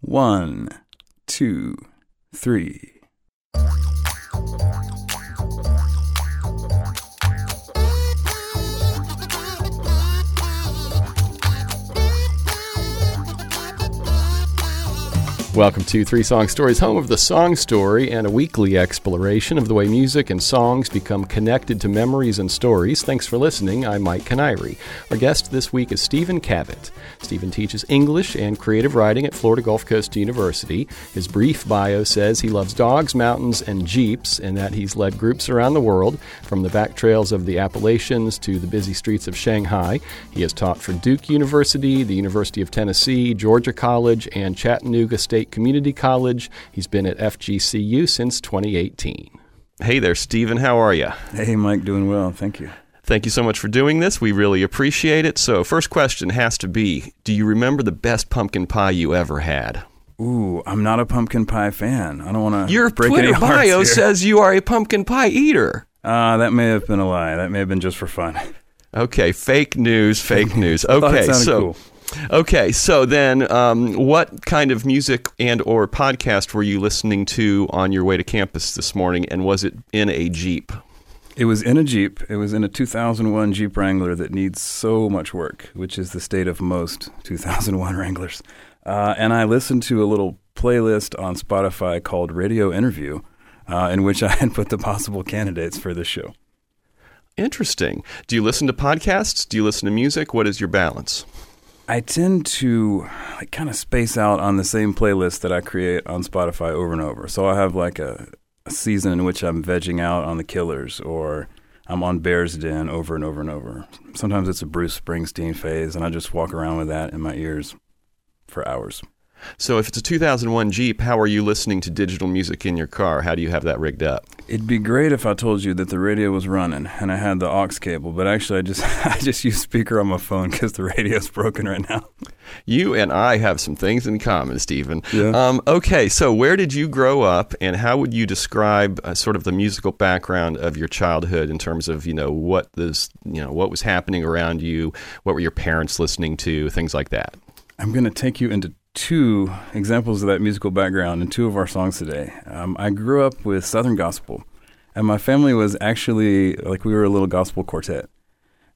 One, two, three. Welcome to Three Song Stories, home of the song story and a weekly exploration of the way music and songs become connected to memories and stories. Thanks for listening. I'm Mike Canary. Our guest this week is Stephen Cavitt. Stephen teaches English and creative writing at Florida Gulf Coast University. His brief bio says he loves dogs, mountains, and jeeps, and that he's led groups around the world, from the back trails of the Appalachians to the busy streets of Shanghai. He has taught for Duke University, the University of Tennessee, Georgia College, and Chattanooga State Community College. He's been at FGCU since 2018. Hey there, Stephen. How are you? Hey, Mike, doing well. Thank you. Thank you so much for doing this. We really appreciate it. So, first question has to be Do you remember the best pumpkin pie you ever had? Ooh, I'm not a pumpkin pie fan. I don't want to. Your break Twitter any bio here. says you are a pumpkin pie eater. Uh, that may have been a lie. That may have been just for fun. Okay, fake news, fake news. I thought it Okay, so cool. Okay, so then, um, what kind of music and or podcast were you listening to on your way to campus this morning, and was it in a jeep? It was in a Jeep. It was in a 2001 Jeep Wrangler that needs so much work, which is the state of most 2001 Wranglers. Uh, and I listened to a little playlist on Spotify called Radio Interview, uh, in which I had put the possible candidates for this show. Interesting. Do you listen to podcasts? Do you listen to music? What is your balance? I tend to like kind of space out on the same playlist that I create on Spotify over and over. So I have like a, a season in which I'm vegging out on the Killers or I'm on Bears Den over and over and over. Sometimes it's a Bruce Springsteen phase, and I just walk around with that in my ears for hours. So, if it's a 2001 Jeep, how are you listening to digital music in your car? How do you have that rigged up? It'd be great if I told you that the radio was running and I had the aux cable, but actually I just I just use speaker on my phone because the radio's broken right now. You and I have some things in common, Stephen. Yeah. Um, okay, so where did you grow up, and how would you describe uh, sort of the musical background of your childhood in terms of you know what this you know what was happening around you, what were your parents listening to, things like that. I'm going to take you into two examples of that musical background in two of our songs today. Um, I grew up with Southern gospel, and my family was actually like we were a little gospel quartet.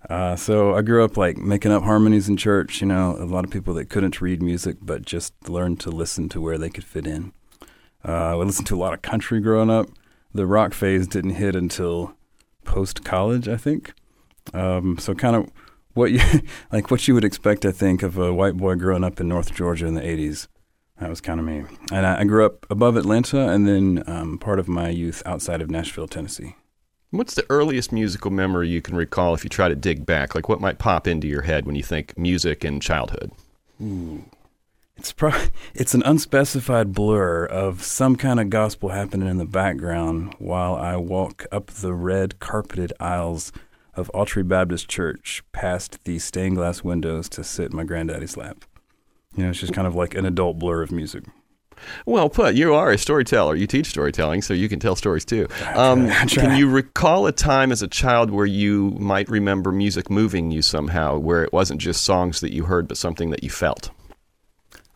Uh, so I grew up like making up harmonies in church. You know, a lot of people that couldn't read music but just learned to listen to where they could fit in. Uh, I listened to a lot of country growing up. The rock phase didn't hit until post college, I think. Um, so kind of what you like what you would expect, I think, of a white boy growing up in North Georgia in the '80s. That was kind of me. And I, I grew up above Atlanta, and then um, part of my youth outside of Nashville, Tennessee. What's the earliest musical memory you can recall if you try to dig back? Like what might pop into your head when you think music and childhood? It's pro- it's an unspecified blur of some kind of gospel happening in the background while I walk up the red carpeted aisles of Autry Baptist Church past the stained glass windows to sit in my granddaddy's lap. You know, it's just kind of like an adult blur of music. Well put. You are a storyteller. You teach storytelling, so you can tell stories too. Um, can you recall a time as a child where you might remember music moving you somehow, where it wasn't just songs that you heard, but something that you felt?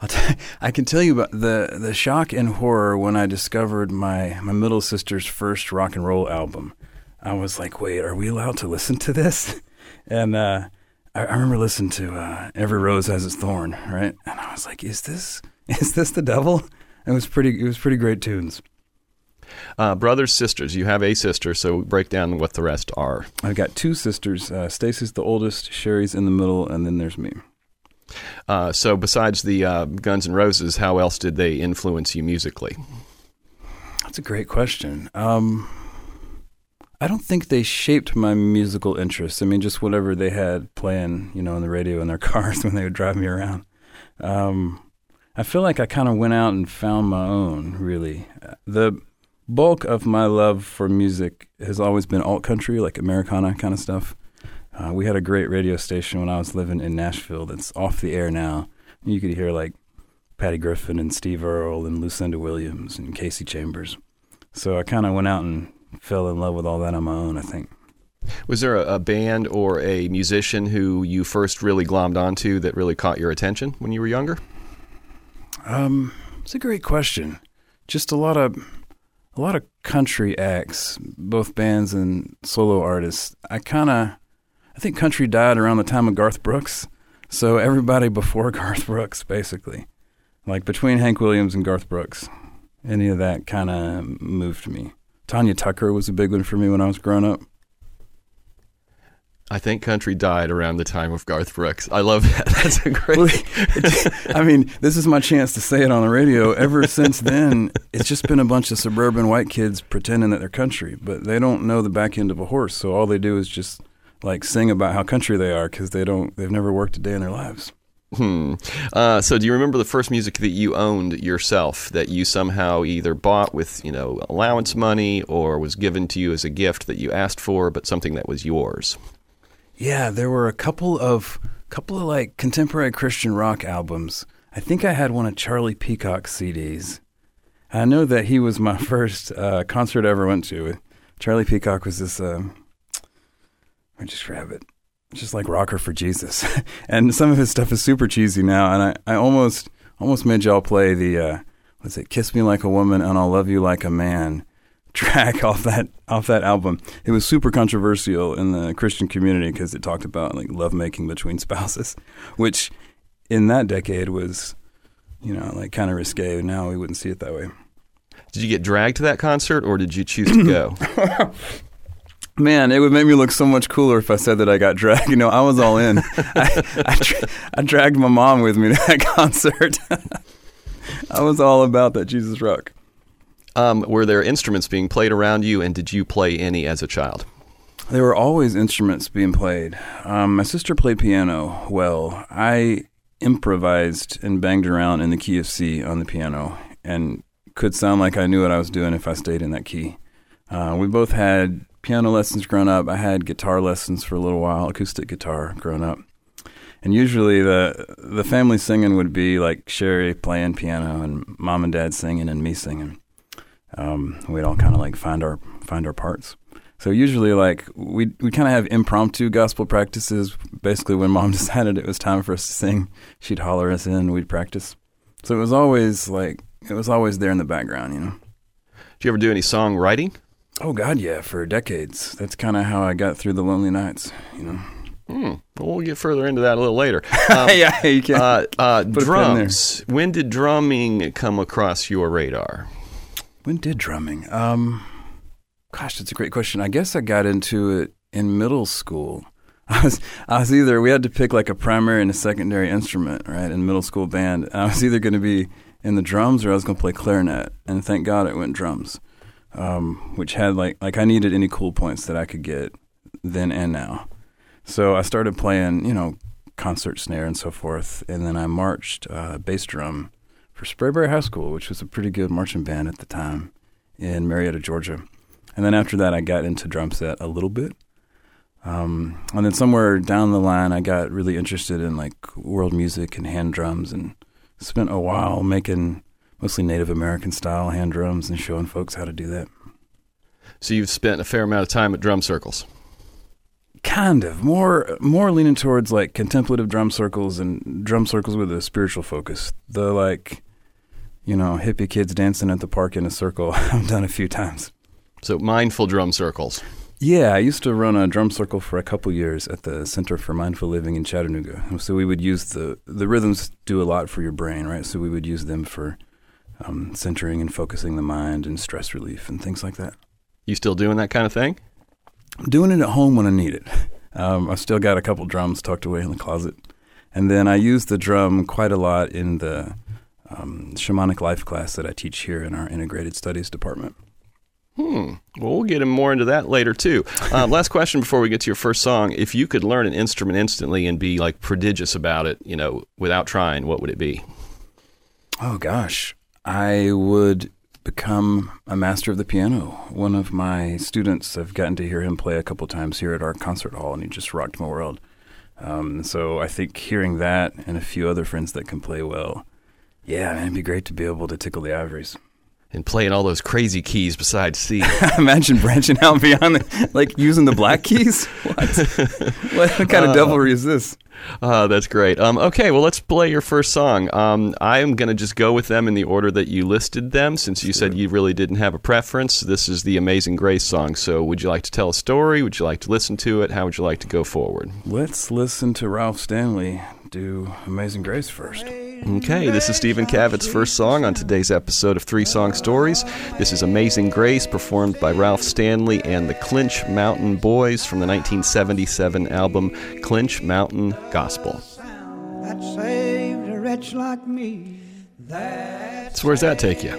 I'll t- I can tell you about the the shock and horror when I discovered my my middle sister's first rock and roll album. I was like, "Wait, are we allowed to listen to this?" And uh, I, I remember listening to uh, "Every Rose Has Its Thorn," right? And I was like, "Is this is this the devil?" It was pretty. It was pretty great tunes. Uh, brothers, sisters. You have a sister, so break down what the rest are. I've got two sisters. Uh, Stacy's the oldest. Sherry's in the middle, and then there's me. Uh, so, besides the uh, Guns N' Roses, how else did they influence you musically? That's a great question. Um, I don't think they shaped my musical interests. I mean, just whatever they had playing, you know, on the radio in their cars when they would drive me around. Um, I feel like I kind of went out and found my own. Really, the bulk of my love for music has always been alt country, like Americana kind of stuff. Uh, we had a great radio station when I was living in Nashville that's off the air now. You could hear like Patty Griffin and Steve Earle and Lucinda Williams and Kasey Chambers. So I kind of went out and fell in love with all that on my own, I think. Was there a, a band or a musician who you first really glommed onto that really caught your attention when you were younger? Um, it's a great question. Just a lot of a lot of country acts, both bands and solo artists. I kind of I think country died around the time of Garth Brooks. So everybody before Garth Brooks basically. Like between Hank Williams and Garth Brooks. Any of that kind of moved me. Tanya Tucker was a big one for me when I was growing up. I think country died around the time of Garth Brooks. I love that. That's a great. I mean, this is my chance to say it on the radio. Ever since then, it's just been a bunch of suburban white kids pretending that they're country, but they don't know the back end of a horse. So all they do is just like sing about how country they are because they don't. They've never worked a day in their lives. Hmm. Uh, so, do you remember the first music that you owned yourself that you somehow either bought with, you know, allowance money or was given to you as a gift that you asked for, but something that was yours? Yeah, there were a couple of couple of like contemporary Christian rock albums. I think I had one of Charlie Peacock's CDs. I know that he was my first uh, concert I ever went to. Charlie Peacock was this. Uh, let me just grab it. Just like rocker for Jesus, and some of his stuff is super cheesy now. And I, I almost almost made y'all play the uh, what's it? Kiss me like a woman, and I'll love you like a man track off that off that album. It was super controversial in the Christian community because it talked about like lovemaking between spouses, which in that decade was, you know, like kind of risque. Now we wouldn't see it that way. Did you get dragged to that concert, or did you choose to go? Man, it would make me look so much cooler if I said that I got dragged. You know, I was all in. I, I, tra- I dragged my mom with me to that concert. I was all about that Jesus rock. Um, were there instruments being played around you, and did you play any as a child? There were always instruments being played. Um, my sister played piano well. I improvised and banged around in the key of C on the piano and could sound like I knew what I was doing if I stayed in that key. Uh, we both had piano lessons growing up. I had guitar lessons for a little while, acoustic guitar growing up. And usually the the family singing would be like Sherry playing piano and mom and dad singing and me singing um, we'd all kind of like find our find our parts. So usually, like we we kind of have impromptu gospel practices. Basically, when mom decided it was time for us to sing, she'd holler us in. We'd practice. So it was always like it was always there in the background, you know. Did you ever do any songwriting? Oh God, yeah, for decades. That's kind of how I got through the lonely nights, you know. Hmm. Well, we'll get further into that a little later. Um, yeah, you can. Uh, uh, drums. When did drumming come across your radar? When did drumming? Um, gosh, that's a great question. I guess I got into it in middle school. I was I was either we had to pick like a primary and a secondary instrument, right, in middle school band. I was either going to be in the drums or I was going to play clarinet. And thank God it went drums, um, which had like like I needed any cool points that I could get then and now. So I started playing, you know, concert snare and so forth, and then I marched uh, bass drum for Sprayberry High School, which was a pretty good marching band at the time in Marietta, Georgia. And then after that, I got into drum set a little bit. Um, and then somewhere down the line, I got really interested in like world music and hand drums and spent a while making mostly Native American style hand drums and showing folks how to do that. So you've spent a fair amount of time at drum circles. Kind of more, more leaning towards like contemplative drum circles and drum circles with a spiritual focus. The like you know, hippie kids dancing at the park in a circle. I've done a few times. So mindful drum circles. Yeah, I used to run a drum circle for a couple years at the Center for Mindful Living in Chattanooga. So we would use the the rhythms do a lot for your brain, right? So we would use them for um, centering and focusing the mind and stress relief and things like that. You still doing that kind of thing? I'm doing it at home when I need it. Um, I've still got a couple drums tucked away in the closet, and then I use the drum quite a lot in the um, shamanic life class that I teach here in our integrated studies department. Hmm. Well, we'll get more into that later too. Um, last question before we get to your first song: If you could learn an instrument instantly and be like prodigious about it, you know, without trying, what would it be? Oh gosh, I would become a master of the piano. One of my students, I've gotten to hear him play a couple times here at our concert hall, and he just rocked my world. Um, so I think hearing that and a few other friends that can play well yeah, man, it'd be great to be able to tickle the ivories. And playing all those crazy keys besides C. Imagine branching out beyond, the, like using the black keys. What? what kind of devilry is this? Uh, that's great. Um, okay, well, let's play your first song. Um, I am going to just go with them in the order that you listed them, since you said you really didn't have a preference. This is the Amazing Grace song. So, would you like to tell a story? Would you like to listen to it? How would you like to go forward? Let's listen to Ralph Stanley do Amazing Grace first. Okay, this is Stephen Cavitt's first song on today's episode of Three Song Stories. This is Amazing Grace, performed by Ralph Stanley and the Clinch Mountain Boys from the 1977 album Clinch Mountain Gospel. that saved a wretch like me. So, where's that take you?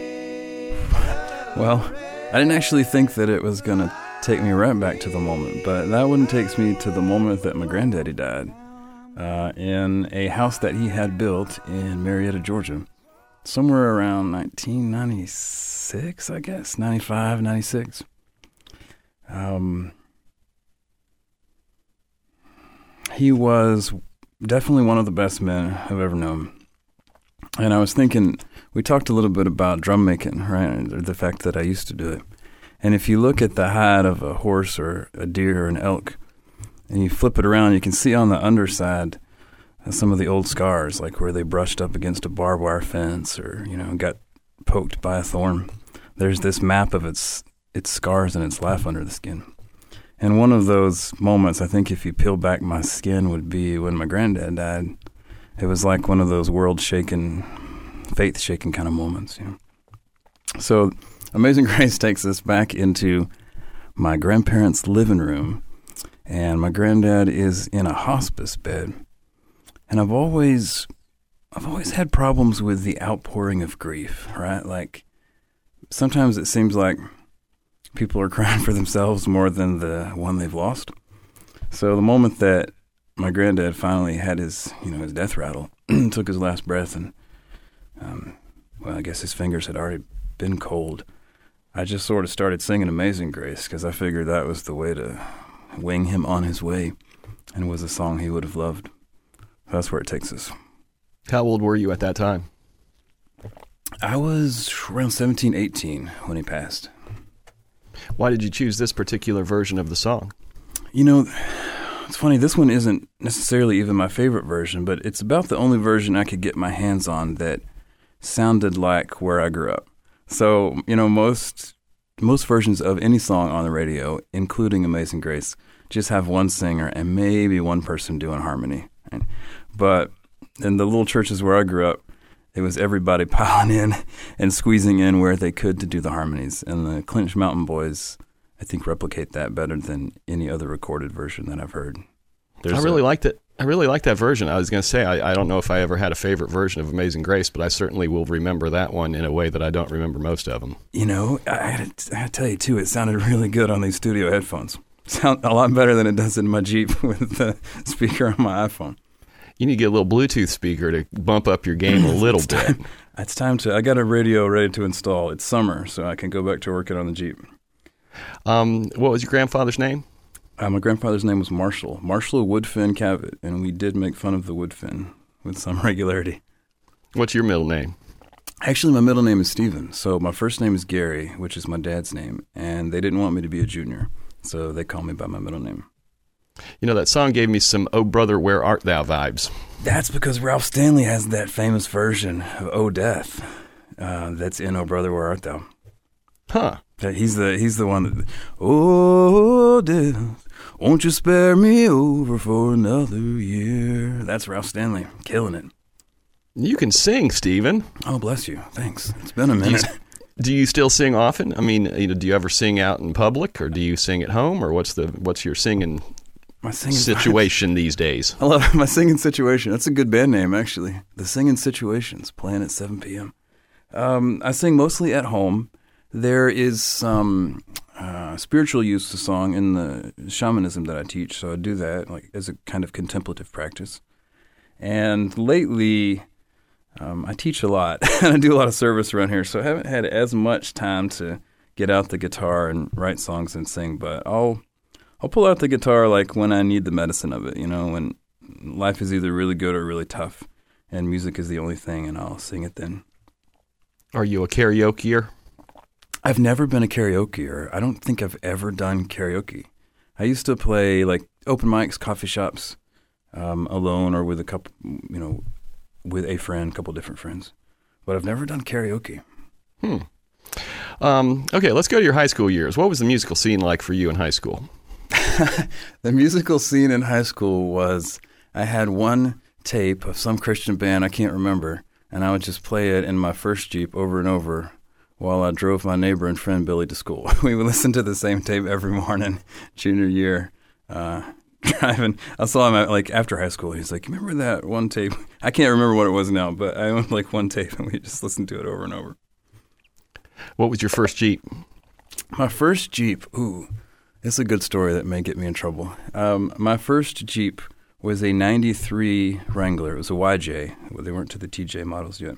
Well, I didn't actually think that it was going to take me right back to the moment, but that one takes me to the moment that my granddaddy died uh, in a house that he had built in Marietta, Georgia, somewhere around 1996, I guess, 95, 96. Um, he was definitely one of the best men I've ever known. And I was thinking, we talked a little bit about drum making, right? The fact that I used to do it. And if you look at the hide of a horse or a deer or an elk, and you flip it around, you can see on the underside uh, some of the old scars, like where they brushed up against a barbed wire fence or, you know, got poked by a thorn. There's this map of its its scars and its life under the skin. And one of those moments, I think, if you peel back my skin, would be when my granddad died. It was like one of those world shaking, faith shaking kind of moments. You know? So, Amazing Grace takes us back into my grandparents' living room, and my granddad is in a hospice bed. And I've always, I've always had problems with the outpouring of grief. Right, like sometimes it seems like people are crying for themselves more than the one they've lost. So the moment that my granddad finally had his, you know, his death rattle, took his last breath, and um, well, I guess his fingers had already been cold. I just sort of started singing "Amazing Grace" because I figured that was the way to wing him on his way, and was a song he would have loved. That's where it takes us. How old were you at that time? I was around 17, 18 when he passed. Why did you choose this particular version of the song? You know, it's funny, this one isn't necessarily even my favorite version, but it's about the only version I could get my hands on that sounded like where I grew up. So, you know, most most versions of any song on the radio, including Amazing Grace, just have one singer and maybe one person doing harmony. But in the little churches where I grew up, it was everybody piling in and squeezing in where they could to do the harmonies. And the Clinch Mountain Boys, I think, replicate that better than any other recorded version that I've heard. There's I really a, liked it. I really like that version. I was going to say, I, I, don't know if I ever had a favorite version of Amazing Grace, but I certainly will remember that one in a way that I don't remember most of them. You know, I I tell you, too, it sounded really good on these studio headphones. Sound a lot better than it does in my Jeep with the speaker on my iPhone. You need to get a little Bluetooth speaker to bump up your game a little it's bit. Time, it's time to. I got a radio ready to install. It's summer, so I can go back to working on the Jeep. Um, what was your grandfather's name? Uh, my grandfather's name was Marshall, Marshall Woodfin Cavitt, and we did make fun of the Woodfin with some regularity. What's your middle name? Actually, my middle name is Stephen. So my first name is Gary, which is my dad's name, and they didn't want me to be a junior, so they call me by my middle name. You know, that song gave me some Oh Brother, Where Art Thou vibes. That's because Ralph Stanley has that famous version of Oh Death uh, that's in Oh Brother, Where Art Thou. Huh. He's the he's the one that Oh death, won't you spare me over for another year? That's Ralph Stanley, killing it. You can sing, Stephen. Oh, bless you. Thanks. It's been a minute. Do you, still sing often? I mean, you know, do you ever sing out in public, or do you sing at home, or what's the what's your singing my singing situation these days? I love my singing situation. That's a good band name, actually. The Singing Situations, playing at 7 p.m. Um, I sing mostly at home. There is some uh, spiritual use of song in the shamanism that I teach, so I do that like as a kind of contemplative practice. And lately, um, I teach a lot and I do a lot of service around here, so I haven't had as much time to get out the guitar and write songs and sing. But I'll I'll pull out the guitar like when I need the medicine of it. You know, when life is either really good or really tough, and music is the only thing, and I'll sing it then. Are you a karaokeer? I've never been a karaoke, I don't think I've ever done karaoke. I used to play like open mics, coffee shops, um, alone or with a couple, you know, with a friend, a couple different friends. But I've never done karaoke. Hmm. Um, okay, let's go to your high school years. What was the musical scene like for you in high school? the musical scene in high school was I had one tape of some Christian band I can't remember, and I would just play it in my first Jeep over and over while I drove my neighbor and friend Billy to school. we would listen to the same tape every morning, junior year. Uh, driving, I saw him at, like after high school. He's like, "Remember that one tape?" I can't remember what it was now, but I owned like one tape, and we just listened to it over and over. What was your first Jeep? My first Jeep. Ooh, it's a good story that may get me in trouble. Um, my first Jeep was a '93 Wrangler. It was a YJ. Well, They weren't to the TJ models yet,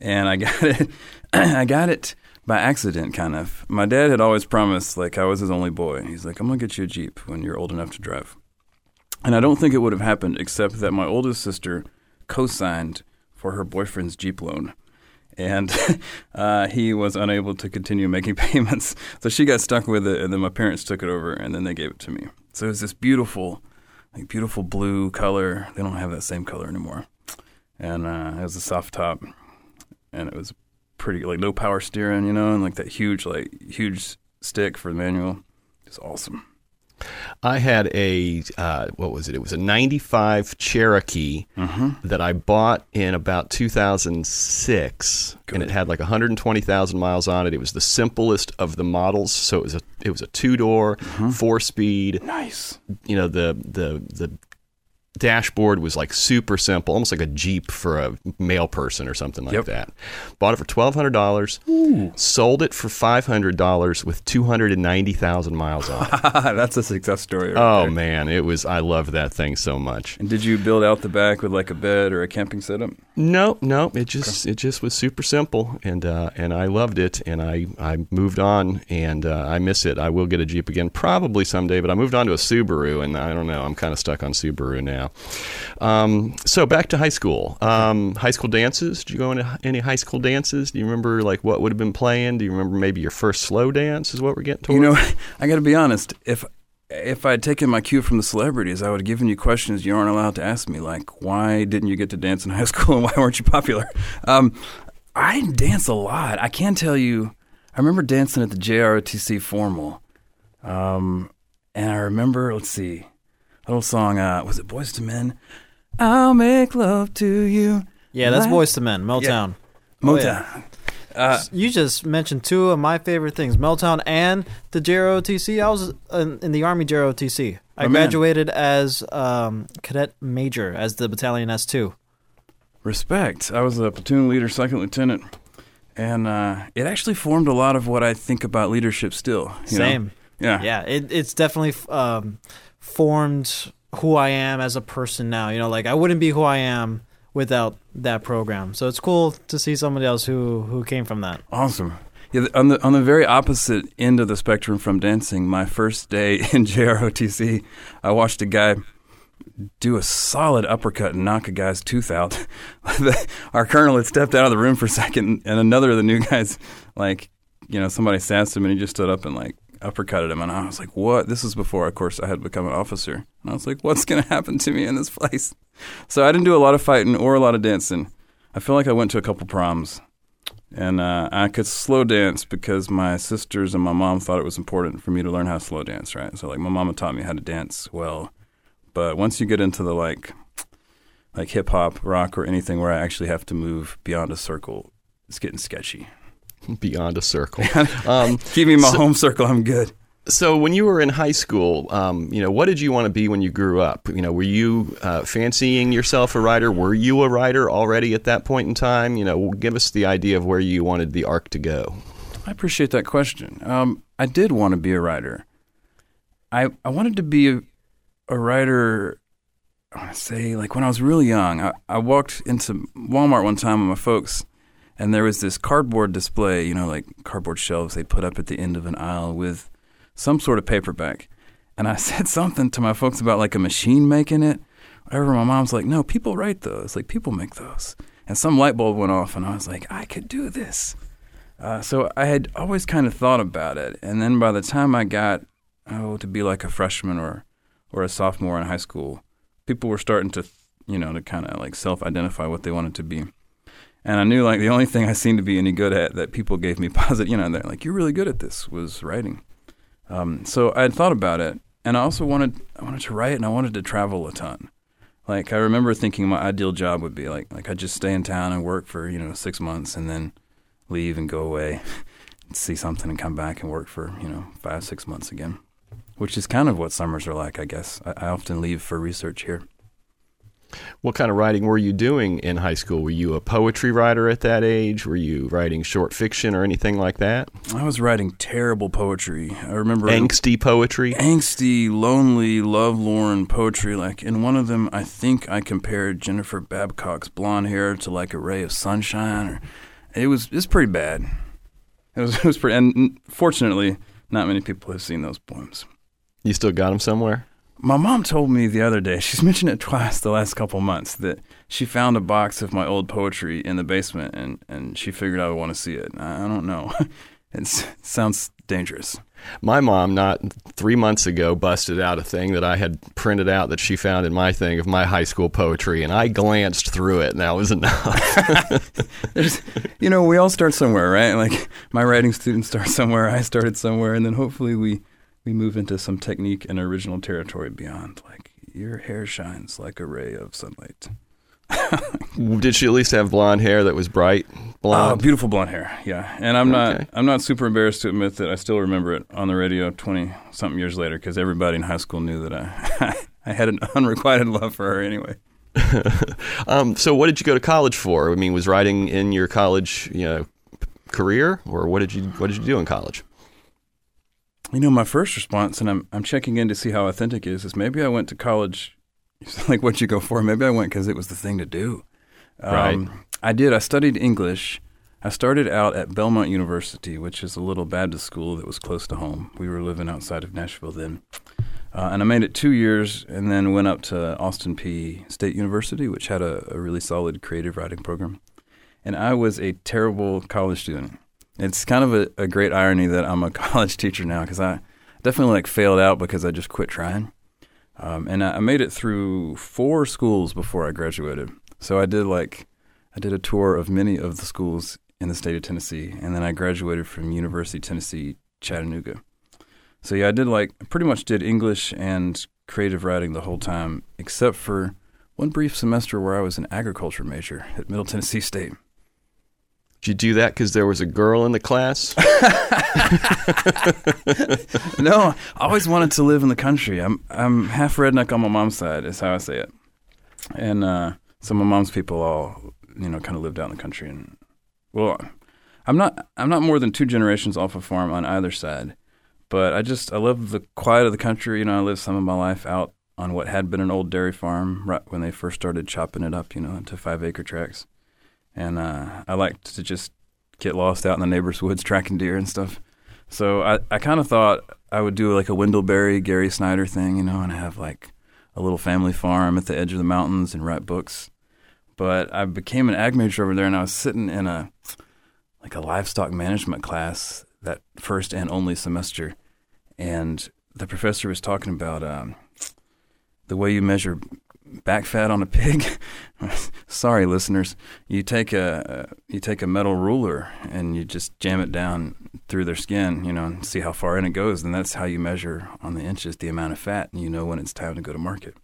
and I got it. I got it by accident, kind of. My dad had always promised, like I was his only boy. He's like, "I'm gonna get you a Jeep when you're old enough to drive." And I don't think it would have happened except that my oldest sister co-signed for her boyfriend's Jeep loan and uh, he was unable to continue making payments. So she got stuck with it, and then my parents took it over, and then they gave it to me. So it was this beautiful, like beautiful blue color. They don't have that same color anymore, and uh, it was a soft top, and it was pretty like low power steering, you know, and like that huge like huge stick for the manual. It's awesome. I had a uh, what was it? It was a '95 Cherokee mm-hmm. that I bought in about 2006, Good. and it had like 120,000 miles on it. It was the simplest of the models, so it was a it was a two door, mm-hmm. four speed. Nice. You know the the the dashboard was like super simple, almost like a Jeep for a male person or something like yep. that. Bought it for twelve hundred dollars. Sold it for five hundred dollars with two hundred and ninety thousand miles on it. That's a success story. Right oh there. man, it was. I loved that thing so much. And did you build out the back with like a bed or a camping setup? No, no. It just okay. it just was super simple, and uh, and I loved it, and I I moved on, and uh, I miss it. I will get a Jeep again probably someday, but I moved on to a Subaru, and I don't know. I'm kind of stuck on Subaru now. Um, so back to high school. Um, high school dances. Did you go into any high school dances? Do you remember like what would have been playing? Do you remember maybe your first slow dance? Is what we're getting to. You know, I got to be honest. If if I'd taken my cue from the celebrities, I would have given you questions you aren't allowed to ask me, like why didn't you get to dance in high school and why weren't you popular? Um, I dance a lot. I can tell you. I remember dancing at the JROTC formal, um, and I remember. Let's see little song. Uh, was it Boyz II Men? I'll make love to you. Yeah, that's Boyz II Men, Motown. Yeah. Motown. Oh, yeah. Uh, you just mentioned two of my favorite things, Motown and the JROTC. I was in, in the Army JROTC. I oh, graduated as um, cadet major, as the battalion S2. Respect. I was a platoon leader, second lieutenant. And uh, it actually formed a lot of what I think about leadership still. Same. Know? Yeah. Yeah. It, it's definitely um, formed who I am as a person now. You know, like I wouldn't be who I am without that program. So it's cool to see somebody else who who came from that. Awesome. Yeah, on the on the very opposite end of the spectrum from dancing, my first day in JROTC, I watched a guy do a solid uppercut and knock a guy's tooth out. Our colonel had stepped out of the room for a second, and another of the new guys, like, you know, somebody sassed him, and he just stood up and like uppercutted him, and I was like, "What?" This was before, of course, I had become an officer, and I was like, "What's going to happen to me in this place?" So I didn't do a lot of fighting or a lot of dancing. I feel like I went to a couple proms, and uh, I could slow dance because my sisters and my mom thought it was important for me to learn how to slow dance. Right, so like my mama taught me how to dance well, but once you get into the like, like hip hop, rock, or anything where I actually have to move beyond a circle, it's getting sketchy. beyond a circle. Um, Keep me my so, home circle. I'm good. So when you were in high school, um, you know, what did you want to be when you grew up? You know, were you uh, fancying yourself a writer? Were you a writer already at that point in time? You know, give us the idea of where you wanted the arc to go. I appreciate that question. Um, I did want to be a writer. I I wanted to be a, a writer. I want to say like when I was really young. I, I walked into Walmart one time with my folks and there was this cardboard display, you know, like cardboard shelves they put up at the end of an aisle with some sort of paperback. And I said something to my folks about like a machine making it. Whatever. My mom's like, no, people write those. Like people make those. And some light bulb went off, and I was like, I could do this. Uh, so I had always kind of thought about it, and then by the time I got oh to be like a freshman or or a sophomore in high school, people were starting to you know to kind of like self-identify what they wanted to be. And I knew like the only thing I seemed to be any good at that people gave me positive, you know, they're like, "You're really good at this," was writing. Um, so I had thought about it, and I also wanted I wanted to write, and I wanted to travel a ton. Like I remember thinking my ideal job would be like like I'd just stay in town and work for you know six months, and then leave and go away, and see something, and come back and work for you know five six months again, which is kind of what summers are like, I guess. I, I often leave for research here. What kind of writing were you doing in high school? Were you a poetry writer at that age? Were you writing short fiction or anything like that? I was writing terrible poetry. I remember angsty poetry, angsty, lonely, lovelorn poetry. Like in one of them, I think I compared Jennifer Babcock's blonde hair to like a ray of sunshine. Or it was it's pretty bad. It was it was pretty. And fortunately, not many people have seen those poems. You still got them somewhere? My mom told me the other day, she's mentioned it twice the last couple months, that she found a box of my old poetry in the basement and, and she figured I would want to see it. I, I don't know. it sounds dangerous. My mom, not three months ago, busted out a thing that I had printed out that she found in my thing of my high school poetry, and I glanced through it, and that was enough. you know, we all start somewhere, right? Like my writing students start somewhere, I started somewhere, and then hopefully we we move into some technique and original territory beyond. Like your hair shines like a ray of sunlight. Did she at least have blonde hair that was bright blonde? Oh, beautiful blonde hair. Yeah, and I'm okay. not I'm not super embarrassed to admit that I still remember it on the radio 20 something years later because everybody in high school knew that I I had an unrequited love for her anyway. um, so, what did you go to college for? I mean, was writing in your college, you know, career, or what did you what did you do in college? You know, my first response, and I'm I'm checking in to see how authentic it is, is maybe I went to college. like what you go for? Maybe I went because it was the thing to do. Um, right. I did. I studied English. I started out at Belmont University, which is a little Baptist school that was close to home. We were living outside of Nashville then. Uh, and I made it two years and then went up to Austin Peay State University, which had a, a really solid creative writing program. And I was a terrible college student it's kind of a, a great irony that I'm a college teacher now because I definitely like failed out because I just quit trying. Um, and I, made it through four schools before I graduated. So I did like I did a tour of many of the schools in the state of Tennessee, and then I graduated from University of Tennessee Chattanooga. So yeah, I did like pretty much did English and creative writing the whole time, except for one brief semester where I was an agriculture major at Middle Tennessee State. Did you do that because there was a girl in the class? no, I always wanted to live in the country. I'm I'm half redneck on my mom's side, is how I say it. And uh, so my mom's people all, you know, kind of lived out in the country. And well, I'm not I'm not more than two generations off a farm on either side, but I just I love the quiet of the country. You know, I lived some of my life out on what had been an old dairy farm right when they first started chopping it up, you know, into five acre tracts and uh, I like to just get lost out in the neighbor's woods tracking deer and stuff. So I, I kind of thought I would do like a Wendell Gary Snyder thing, you know, and have like a little family farm at the edge of the mountains and write books. But I became an ag major over there, and I was sitting in a like a livestock management class that first and only semester, and the professor was talking about um, the way you measure back fat on a pig. Sorry, listeners. You take a you take a metal ruler and you just jam it down through their skin, you know, and see how far in it goes. And that's how you measure on the inches the amount of fat, and you know when it's time to go to market.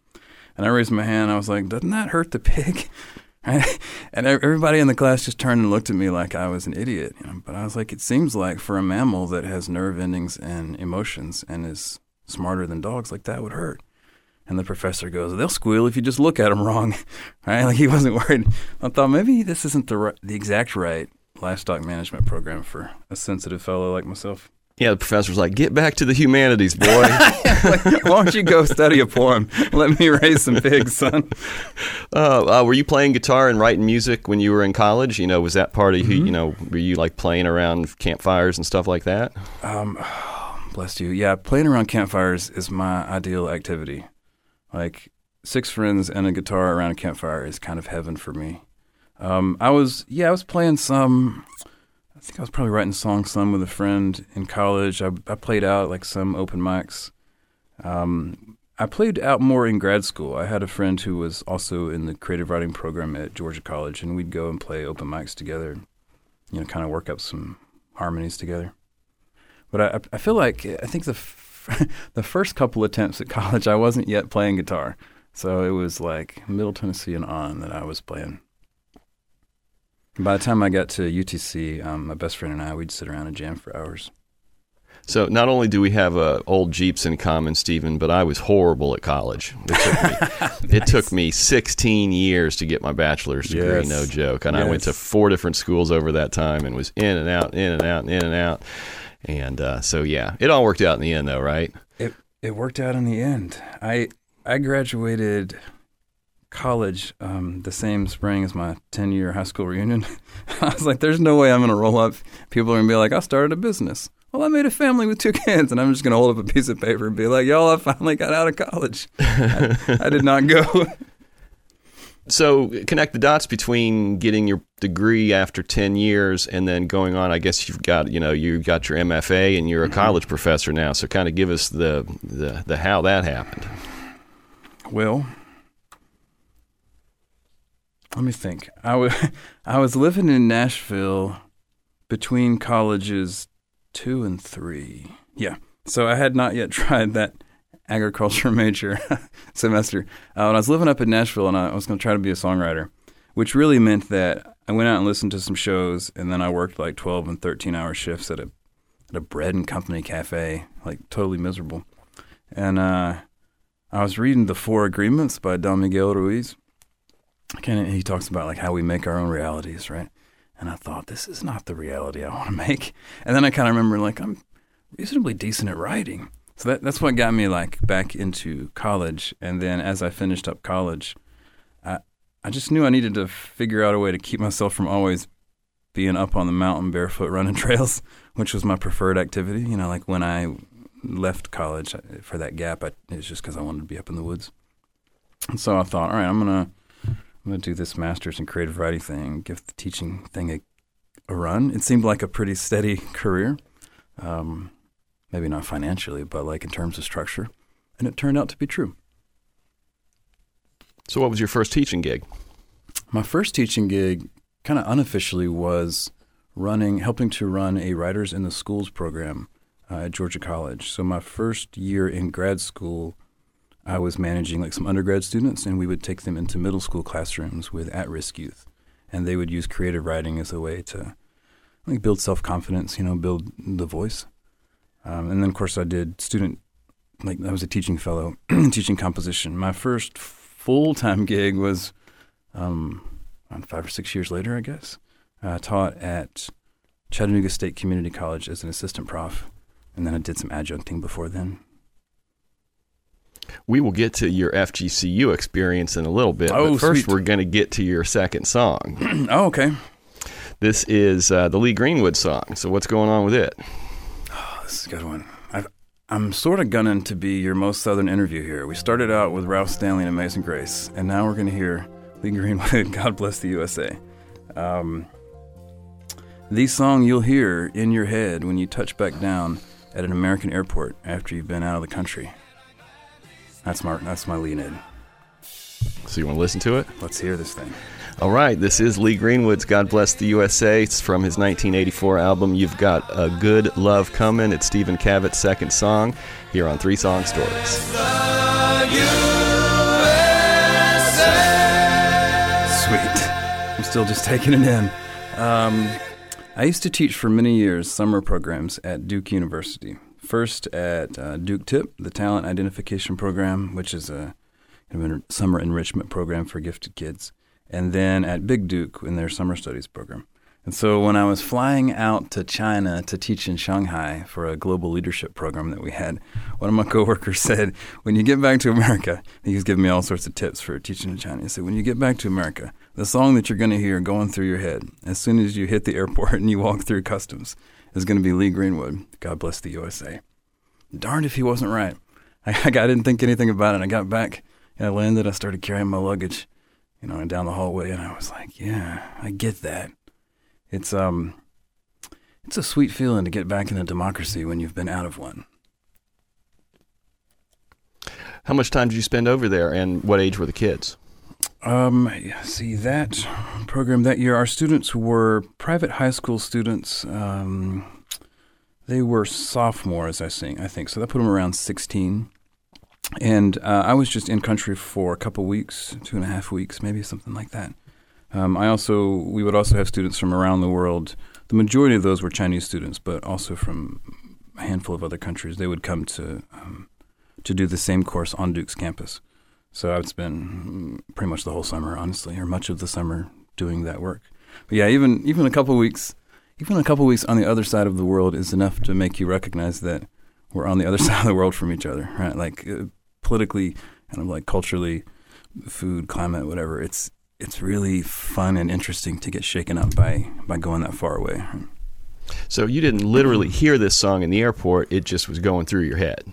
And I raised my hand. I was like, "Doesn't that hurt the pig?" and everybody in the class just turned and looked at me like I was an idiot. You know? But I was like, "It seems like for a mammal that has nerve endings and emotions and is smarter than dogs, like that would hurt." And the professor goes, "They'll squeal if you just look at them wrong." right? Like he wasn't worried. I thought maybe this isn't the right, the exact right livestock management program for a sensitive fellow like myself. Yeah, the professor's like, "Get back to the humanities, boy. like, Why don't you go study a poem? Let me raise some pigs, son." Uh, uh, were you playing guitar and writing music when you were in college? You know, was that part of mm-hmm. you? You know, were you like playing around campfires and stuff like that? Um, bless you. Yeah, playing around campfires is my ideal activity. Like six friends and a guitar around a campfire is kind of heaven for me. Um, I was yeah, I was playing some I think I was probably writing songs some with a friend in college. I, I played out like some open mics. Um, I played out more in grad school. I had a friend who was also in the creative writing program at Georgia College, and we'd go and play open mics together. You know, kind of work up some harmonies together. But I, I feel like I think the the first couple attempts at college, I wasn't yet playing guitar, so it was like Middle Tennessee and on that I was playing. By the time I got to UTC, um, my best friend and I, we'd sit around and jam for hours. So not only do we have uh, old Jeeps in common, Stephen, but I was horrible at college. It took me, it took me 16 years to get my bachelor's degree, Yes. no joke. And I went to four different schools over that time and was in and out, in and out, in and out. And uh, so, yeah, it all worked out in the end, though, right? It it worked out in the end. I I graduated college um, the same spring as my 10 year high school reunion. I was like, there's no way I'm going to roll up. People are going to be like, I started a business. Well, I made a family with two kids, and I'm just going to hold up a piece of paper and be like, y'all, I finally got out of college. I, I did not go. So connect the dots between getting your degree after 10 years and then going on. I guess you've got, you know, you've got your MFA and you're a mm-hmm. college professor now. So kind of give us the, the, the how that happened. Well, let me think. I was I was living in Nashville between colleges two and three. Yeah, so I had not yet tried that agriculture major semester. Uh, when I was living up in Nashville, and I was going to try to be a songwriter, which really meant that I went out and listened to some shows, and then I worked like twelve and thirteen hour shifts at a at a bread and company cafe, like totally miserable. And uh, I was reading the Four Agreements by Don Miguel Ruiz. Kind he talks about like how we make our own realities, right? And I thought this is not the reality I want to make. And then I kind of remember like I'm reasonably decent at writing, so that that's what got me like back into college. And then as I finished up college, I I just knew I needed to figure out a way to keep myself from always being up on the mountain barefoot running trails, which was my preferred activity. You know, like when I left college for that gap, I, it was just because I wanted to be up in the woods. And so I thought, all right, I'm gonna I'm gonna do this master's in creative writing thing, give the teaching thing a, a run. It seemed like a pretty steady career, um, maybe not financially, but like in terms of structure, and it turned out to be true. So what was your first teaching gig? My first teaching gig, kind of unofficially, was running, helping to run a Writers in the Schools program uh, at Georgia College. So my first year in grad school, I was managing like some undergrad students, and we would take them into middle school classrooms with at-risk youth, and they would use creative writing as a way to like build self-confidence, you know, build the voice. Um, and then, of course, I did student, like I was a teaching fellow, teaching composition. My first full-time gig was um, five or six years later, I guess. I taught at Chattanooga State Community College as an assistant prof, and then I did some adjuncting before then. We will get to your FGCU experience in a little bit. Oh, but first, sweet. we're going to get to your second song. oh, okay. This is uh, the Lee Greenwood song. So what's going on with it? This is a good one. I've, I'm sort of gunning to be your most southern interview here. We started out with Ralph Stanley and Amazing Grace, and now we're going to hear Lee Greenwood, God Bless the USA. Um, the song you'll hear in your head when you touch back down at an American airport after you've been out of the country. That's my, that's my lean in. So you want to listen to it? Let's hear this thing. All right, this is Lee Greenwood's God Bless the USA. It's from his 1984 album, You've Got a Good Love Coming. It's Stephen Cavitt's second song here on Three Song Stories. Sweet. I'm still just taking it in. Um, I used to teach for many years summer programs at Duke University. First at uh, Duke TIP, the Talent Identification Program, which is a summer enrichment program for gifted kids, and then at Big Duke in their summer studies program. And so when I was flying out to China to teach in Shanghai for a global leadership program that we had, one of my coworkers said, "When you get back to America," he was giving me all sorts of tips for teaching in China. He said, "When you get back to America, the song that you're going to hear going through your head as soon as you hit the airport and you walk through customs is going to be Lee Greenwood. God bless the USA." Darned if he wasn't right. I, I didn't think anything about it. I got back I landed. I started carrying my luggage, you know, and down the hallway, and I was like, "Yeah, I get that." It's um, it's a sweet feeling to get back in a democracy when you've been out of one. How much time did you spend over there, and what age were the kids? Um, see that program that year, our students were private high school students. Um, they were sophomores, I think. I think so. That put them around sixteen, and uh, I was just in country for a couple weeks, two and a half weeks, maybe something like that. Um, I also we would also have students from around the world. The majority of those were Chinese students, but also from a handful of other countries. They would come to um, to do the same course on Duke's campus. So I've spent pretty much the whole summer, honestly, or much of the summer doing that work. But yeah, even even a couple weeks, even a couple weeks on the other side of the world is enough to make you recognize that we're on the other side of the world from each other, right? Like uh, politically, kind of like culturally, food, climate, whatever. It's it's really fun and interesting to get shaken up by by going that far away. So you didn't literally hear this song in the airport; it just was going through your head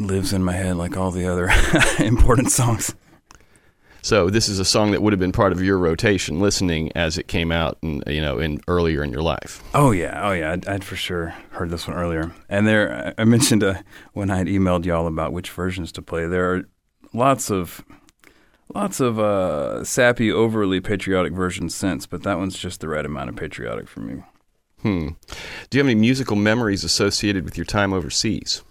lives in my head like all the other important songs. So this is a song that would have been part of your rotation, listening as it came out, and you know, in earlier in your life. Oh yeah, oh yeah, I'd, I'd for sure heard this one earlier. And there, I mentioned uh, when I had emailed y'all about which versions to play. There are lots of, lots of uh, sappy, overly patriotic versions since, but that one's just the right amount of patriotic for me. Hmm. Do you have any musical memories associated with your time overseas?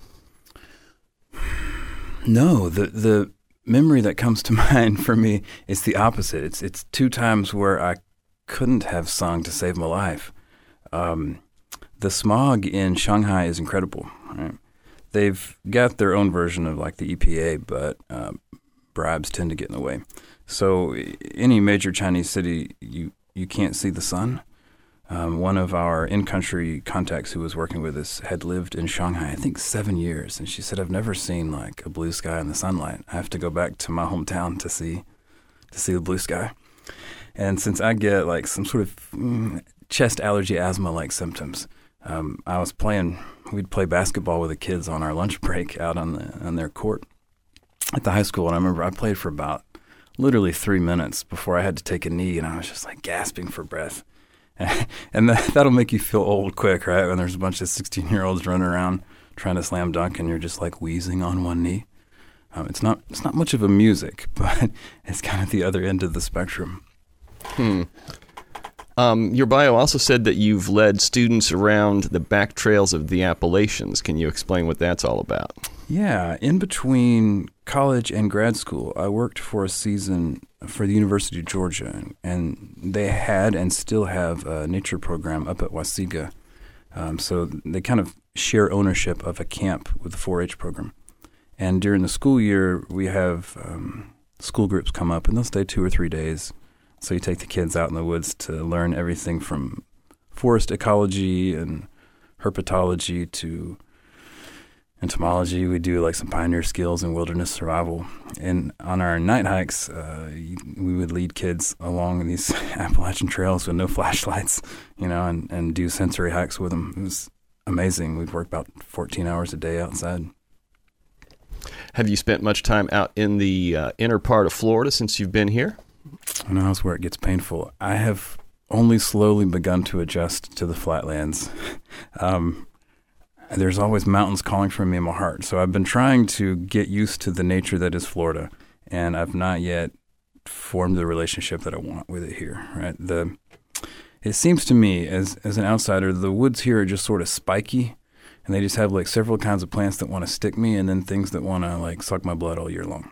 No, the the memory that comes to mind for me is the opposite. It's it's two times where I couldn't have sung to save my life. Um, the smog in Shanghai is incredible. Right? They've got their own version of like the EPA, but uh, bribes tend to get in the way. So any major Chinese city, you you can't see the sun. Um, one of our in-country contacts who was working with us had lived in Shanghai, I think, seven years, and she said, "I've never seen like a blue sky in the sunlight. I have to go back to my hometown to see to see the blue sky." And since I get like some sort of mm, chest allergy, asthma-like symptoms, um, I was playing. We'd play basketball with the kids on our lunch break out on the on their court at the high school, and I remember I played for about literally three minutes before I had to take a knee, and I was just like gasping for breath and that, that'll make you feel old quick, right? When there's a bunch of 16 year olds running around trying to slam dunk and you're just like wheezing on one knee. Um, it's not it's not much of a music, but it's kind of the other end of the spectrum. Hmm. Um, your bio also said that you've led students around the back trails of the Appalachians. Can you explain what that's all about? Yeah, in between college and grad school, I worked for a season for the University of Georgia, and they had and still have a nature program up at Wahsega. Um, so they kind of share ownership of a camp with the 4-H program. And during the school year, we have um, school groups come up, and they'll stay two or three days. So you take the kids out in the woods to learn everything from forest ecology and herpetology to entomology. We do like some pioneer skills and wilderness survival. And on our night hikes, uh, we would lead kids along these Appalachian trails with no flashlights, you know, and, and do sensory hikes with them. It was amazing. We'd work about 14 hours a day outside. Have you spent much time out in the uh, inner part of Florida since you've been here? I know that's where it gets painful. I have only slowly begun to adjust to the flatlands. Um, there's always mountains calling for me in my heart. So I've been trying to get used to the nature that is Florida, and I've not yet formed the relationship that I want with it here. Right. The it seems to me as as an outsider, the woods here are just sort of spiky, and they just have like several kinds of plants that want to stick me, and then things that want to like suck my blood all year long.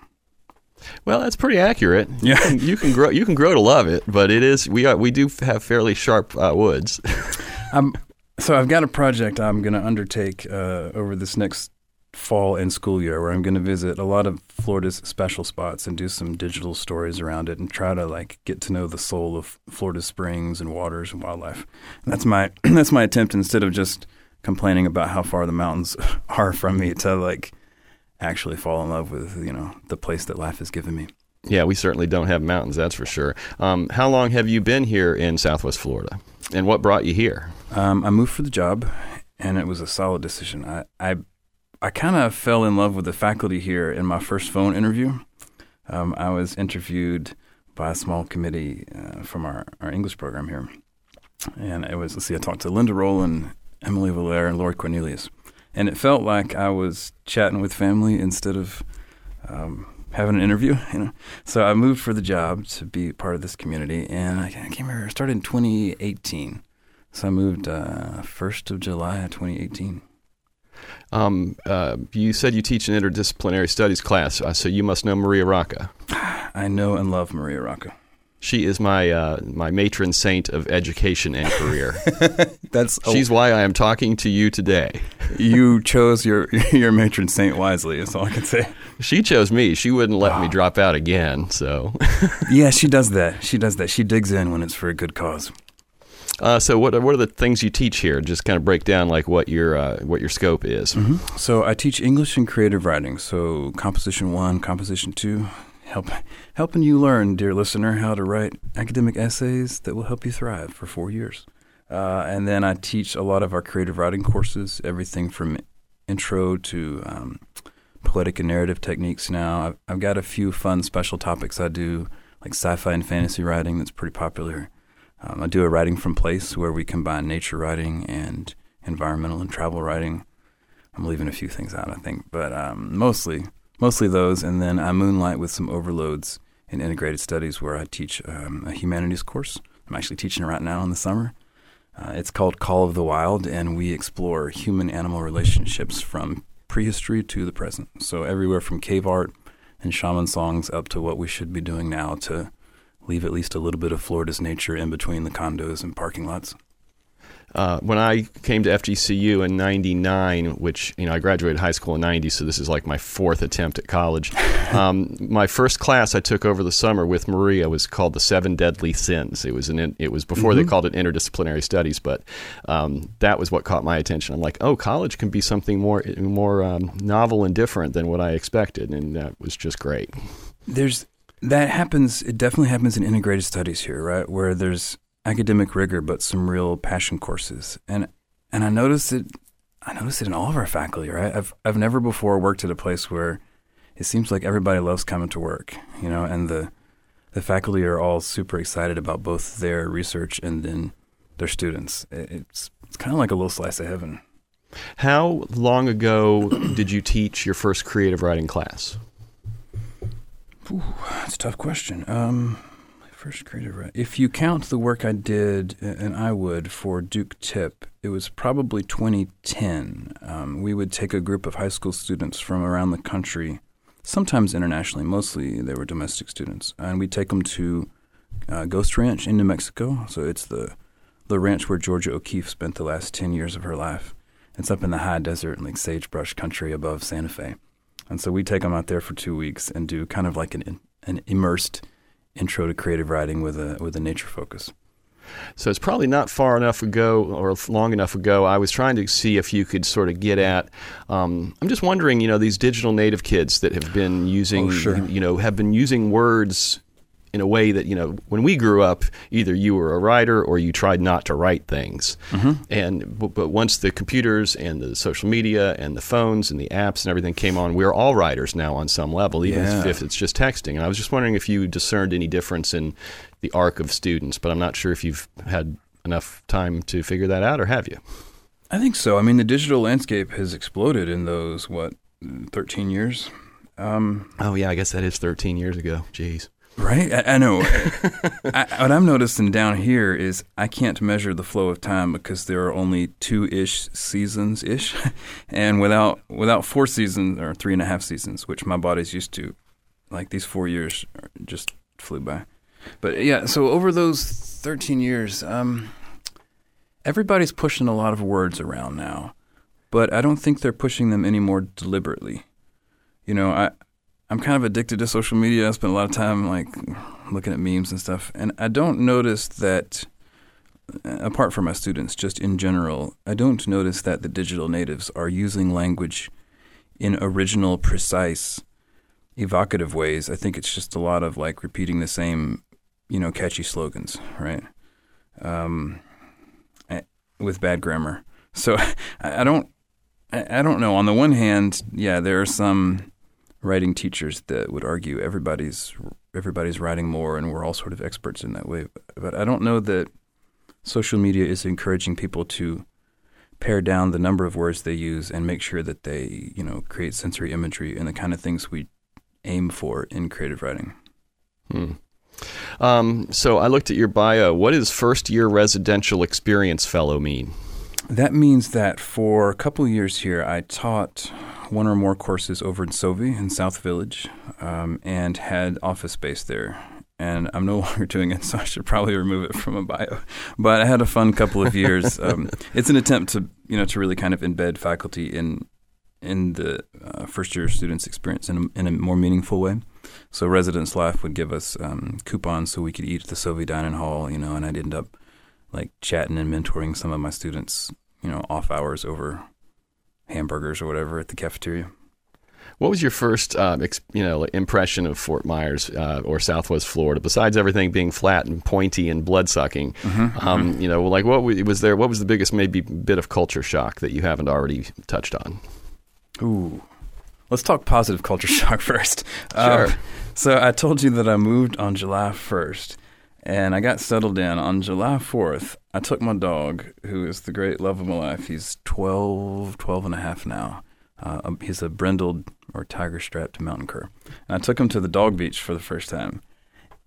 Well, that's pretty accurate. Yeah, you can, you can grow you can grow to love it, but it is we are we do have fairly sharp uh, woods. I'm so I've got a project I'm going to undertake uh, over this next fall and school year where I'm going to visit a lot of Florida's special spots and do some digital stories around it and try to like get to know the soul of Florida's springs and waters and wildlife. And that's my that's my attempt instead of just complaining about how far the mountains are from me to like actually fall in love with you know the place that life has given me. Yeah, we certainly don't have mountains, that's for sure. Um, how long have you been here in Southwest Florida, and what brought you here? Um, I moved for the job, and it was a solid decision. I I, I kind of fell in love with the faculty here in my first phone interview. Um, I was interviewed by a small committee uh, from our, our English program here, and it was let's see, I talked to Linda Rowland, Emily Valere, and Lori Cornelius, and it felt like I was chatting with family instead of um, having an interview. You know, so I moved for the job to be part of this community, and I, I came here. I started in 2018, so I moved uh, first of July of 2018. Um, uh, you said you teach an interdisciplinary studies class, uh, so you must know Maria Rocca. I know and love Maria Rocca. She is my uh, my matron saint of education and career. That's She's why I am talking to you today. you chose your your matron saint wisely. That's all I can say. She chose me. She wouldn't let me drop out again. So, Yeah, she does that. She does that. She digs in when it's for a good cause. Uh, so what what are the things you teach here? Just kind of break down like what your uh, what your scope is. So I teach English and creative writing. So composition one, composition two, help helping you learn, dear listener, how to write academic essays that will help you thrive for four years. Uh, and then I teach a lot of our creative writing courses, everything from intro to um, poetic and narrative techniques. Now I've, I've got a few fun special topics I do, like sci-fi and fantasy writing. That's pretty popular. Um, I do a writing from place where we combine nature writing and environmental and travel writing. I'm leaving a few things out, I think, but um, mostly mostly those. And then I moonlight with some overloads in integrated studies where I teach um, a humanities course. I'm actually teaching it right now in the summer. Uh, it's called Call of the Wild, and we explore human-animal relationships from prehistory to the present. So everywhere from cave art and shaman songs up to what we should be doing now to leave at least a little bit of Florida's nature in between the condos and parking lots. Uh, when I came to FGCU in '99, which you know I graduated high school in '90, so this is like my fourth attempt at college. Um, my first class I took over the summer with Maria was called the Seven Deadly Sins. It was an it was before they called it interdisciplinary studies, but um, that was what caught my attention. I'm like, oh, college can be something more more um, novel and different than what I expected, and that was just great. There's that happens. It definitely happens in integrated studies here, right? Where there's academic rigor, but some real passion courses. And and I noticed it. I noticed it in all of our faculty, right? I've I've never before worked at a place where it seems like everybody loves coming to work, you know, and the the faculty are all super excited about both their research and then their students. It- It's it's kind of like a little slice of heaven. How long ago did you teach your first creative writing class? That's a tough question. Um, my first creative. If you count the work I did, and I would, for Duke TIP, it was probably 2010. Um, we would take a group of high school students from around the country, sometimes internationally, mostly they were domestic students, and we'd take them to uh, Ghost Ranch in New Mexico. So it's the the ranch where Georgia O'Keeffe spent the last 10 years of her life. It's up in the high desert, and like sagebrush country above Santa Fe. And so we take them out there for two weeks and do kind of like an an immersed intro to creative writing with a with a nature focus. So it's probably not far enough ago or long enough ago. I was trying to see if you could sort of get at. Um, I'm just wondering, you know, these digital native kids that have been using, Oh, sure. you know, have been using words in a way that you know when we grew up either you were a writer or you tried not to write things Mm-hmm. and but, once the computers and the social media and the phones and the apps and everything came on we're all writers now on some level even Yeah. if it's just texting and i was just wondering if you discerned any difference in the arc of students but i'm not sure if you've had enough time to figure that out or have you I think so. I mean, the digital landscape has exploded in those what 13 years. Um, oh yeah i guess that is 13 years ago jeez Right? I, I know. I, what I'm noticing down here is I can't measure the flow of time because there are only two ish seasons ish, and without without four seasons or three and a half seasons, which my body's used to, like these four years just flew by. But yeah, so over those 13 years, um, everybody's pushing a lot of words around now, but I don't think they're pushing them any more deliberately. You know, I I'm kind of addicted to social media. I spend a lot of time like looking at memes and stuff, and I don't notice that. uh, Apart from my students, just in general, I don't notice that the digital natives are using language in original, precise, evocative ways. I think it's just a lot of like repeating the same, you know, catchy slogans, right? Um, eh, with bad grammar. So I don't, I don't know. On the one hand, yeah, there are some writing teachers that would argue everybody's everybody's writing more and we're all sort of experts in that way but i don't know that social media is encouraging people to pare down the number of words they use and make sure that they, you know, create sensory imagery and the kind of things we aim for in creative writing. Hmm. Um, so I looked at your bio. What does first year residential experience fellow mean? That means that for a couple of years here, I taught one or more courses over in SoVi in South Village um, and had office space there. And I'm no longer doing it, so I should probably remove it from a bio. But I had a fun couple of years. Um, it's an attempt to, you know, to really kind of embed faculty in in the uh, first year students' experience in a, in a more meaningful way. So Residence Life would give us um, coupons so we could eat at the SoVi Dining Hall, you know, and I'd end up like chatting and mentoring some of my students, you know, off hours over hamburgers or whatever at the cafeteria. What was your first, uh, ex- you know, impression of Fort Myers uh, or Southwest Florida? Besides everything being flat and pointy and blood sucking, mm-hmm, um, mm-hmm. you know, like what was there? What was the biggest maybe bit of culture shock that you haven't already touched on? Ooh, let's talk positive culture shock first. Sure. Um, so I told you that I moved on July first, and I got settled in on July 4th. I took my dog, who is the great love of my life. He's 12, 12 and a half now. Uh, um, he's a brindled or tiger strapped mountain cur. And I took him to the dog beach for the first time.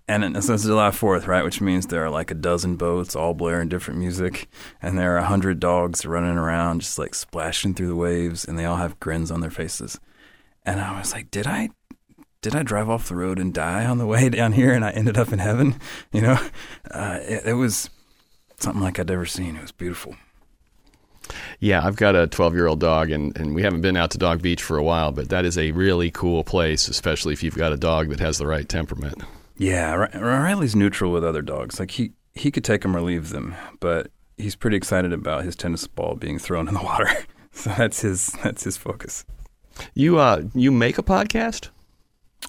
And it, it's July 4th, right? Which means there are like a dozen boats all blaring different music. And there are a hundred dogs running around just like splashing through the waves. And they all have grins on their faces. And I was like, did I did I drive off the road and die on the way down here and I ended up in heaven? You know, uh, it, it, was something like I'd never seen. It was beautiful. Yeah, I've got a 12 year old dog, and, and we haven't been out to Dog Beach for a while, but that is a really cool place, especially if you've got a dog that has the right temperament. Yeah, Riley's neutral with other dogs. Like he, he could take them or leave them, but he's pretty excited about his tennis ball being thrown in the water. so that's his that's his focus. You uh you make a podcast?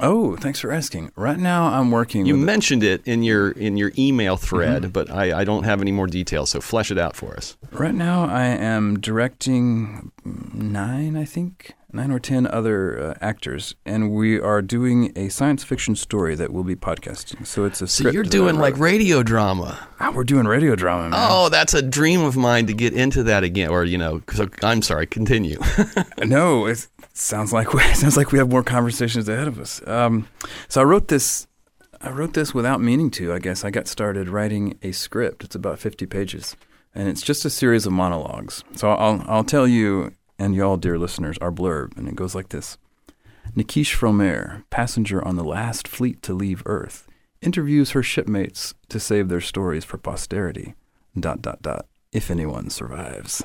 Oh, thanks for asking. Right now, I'm working. You mentioned it in your in your email thread, mm-hmm. but I, I don't have any more details. So flesh it out for us. Right now, I am directing nine, I think, nine or ten other uh, actors, and we are doing a science fiction story that we'll be podcasting. So it's a so you're doing like radio drama. Oh, we're doing radio drama. Man. Oh, that's a dream of mine to get into that again. Or you know, so, I'm sorry. Continue. no, it sounds like we, sounds like we have more conversations ahead of us. Um, so I wrote this. I wrote this without meaning to. I guess I got started writing a script. It's about 50 pages, and it's just a series of monologues. So I'll I'll tell you and y'all, dear listeners, our blurb, and it goes like this Nikish Fromer, passenger on the last fleet to leave Earth, interviews her shipmates to save their stories for posterity. Dot, dot, dot, if anyone survives.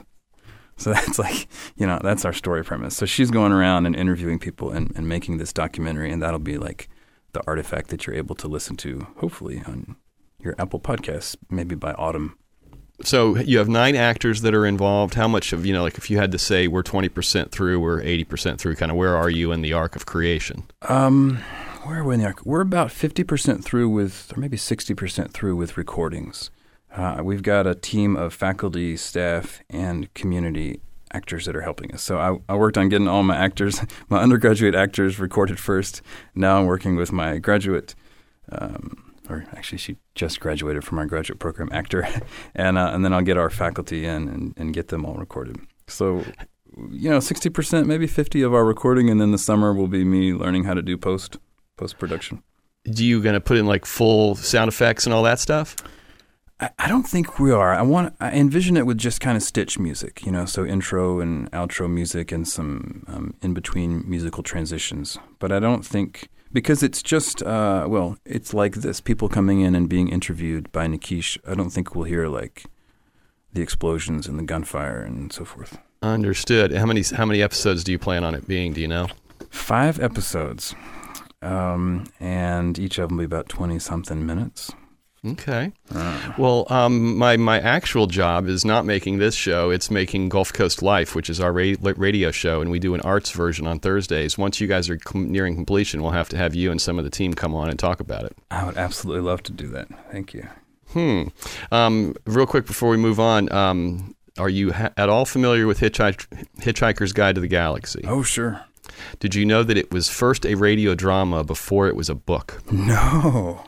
So that's like, you know, that's our story premise. So she's going around and interviewing people and, and making this documentary, and that'll be like the artifact that you're able to listen to, hopefully, on your Apple Podcasts, maybe by autumn so you have nine actors that are involved. How much of you know, like if you had to say we're twenty percent through, we're eighty percent through, kind of where are you in the arc of creation? Um, where are we in the arc? We're about fifty percent through with, or maybe sixty percent through with recordings. Uh, we've got a team of faculty, staff, and community actors that are helping us. So I, I worked on getting all my actors, my undergraduate actors, recorded first. Now I'm working with my graduate. Um, or actually she just graduated from our graduate program actor, and uh, and then I'll get our faculty in and, and get them all recorded. So, you know, sixty percent, maybe fifty of our recording, and then the summer will be me learning how to do post post production. Do you gonna put in like full sound effects and all that stuff? I, I don't think we are. I want. I envision it with just kind of stitch music, you know, so intro and outro music and some um, in between musical transitions. But I don't think because it's just uh, well, it's like this: people coming in and being interviewed by Nikish. I don't think we'll hear like the explosions and the gunfire and so forth. Understood. How many how many episodes do you plan on it being? Do you know? Five episodes, um, and each of them will be about twenty something minutes. Okay. Uh. Well, um, my my actual job is not making this show; it's making Gulf Coast Life, which is our radio show, and we do an arts version on Thursdays. Once you guys are com- nearing completion, we'll have to have you and some of the team come on and talk about it. I would absolutely love to do that. Thank you. Hmm. Um, real quick before we move on, um, are you ha- at all familiar with Hitchhik- Hitchhiker's Guide to the Galaxy? Oh, sure. Did you know that it was first a radio drama before it was a book? No.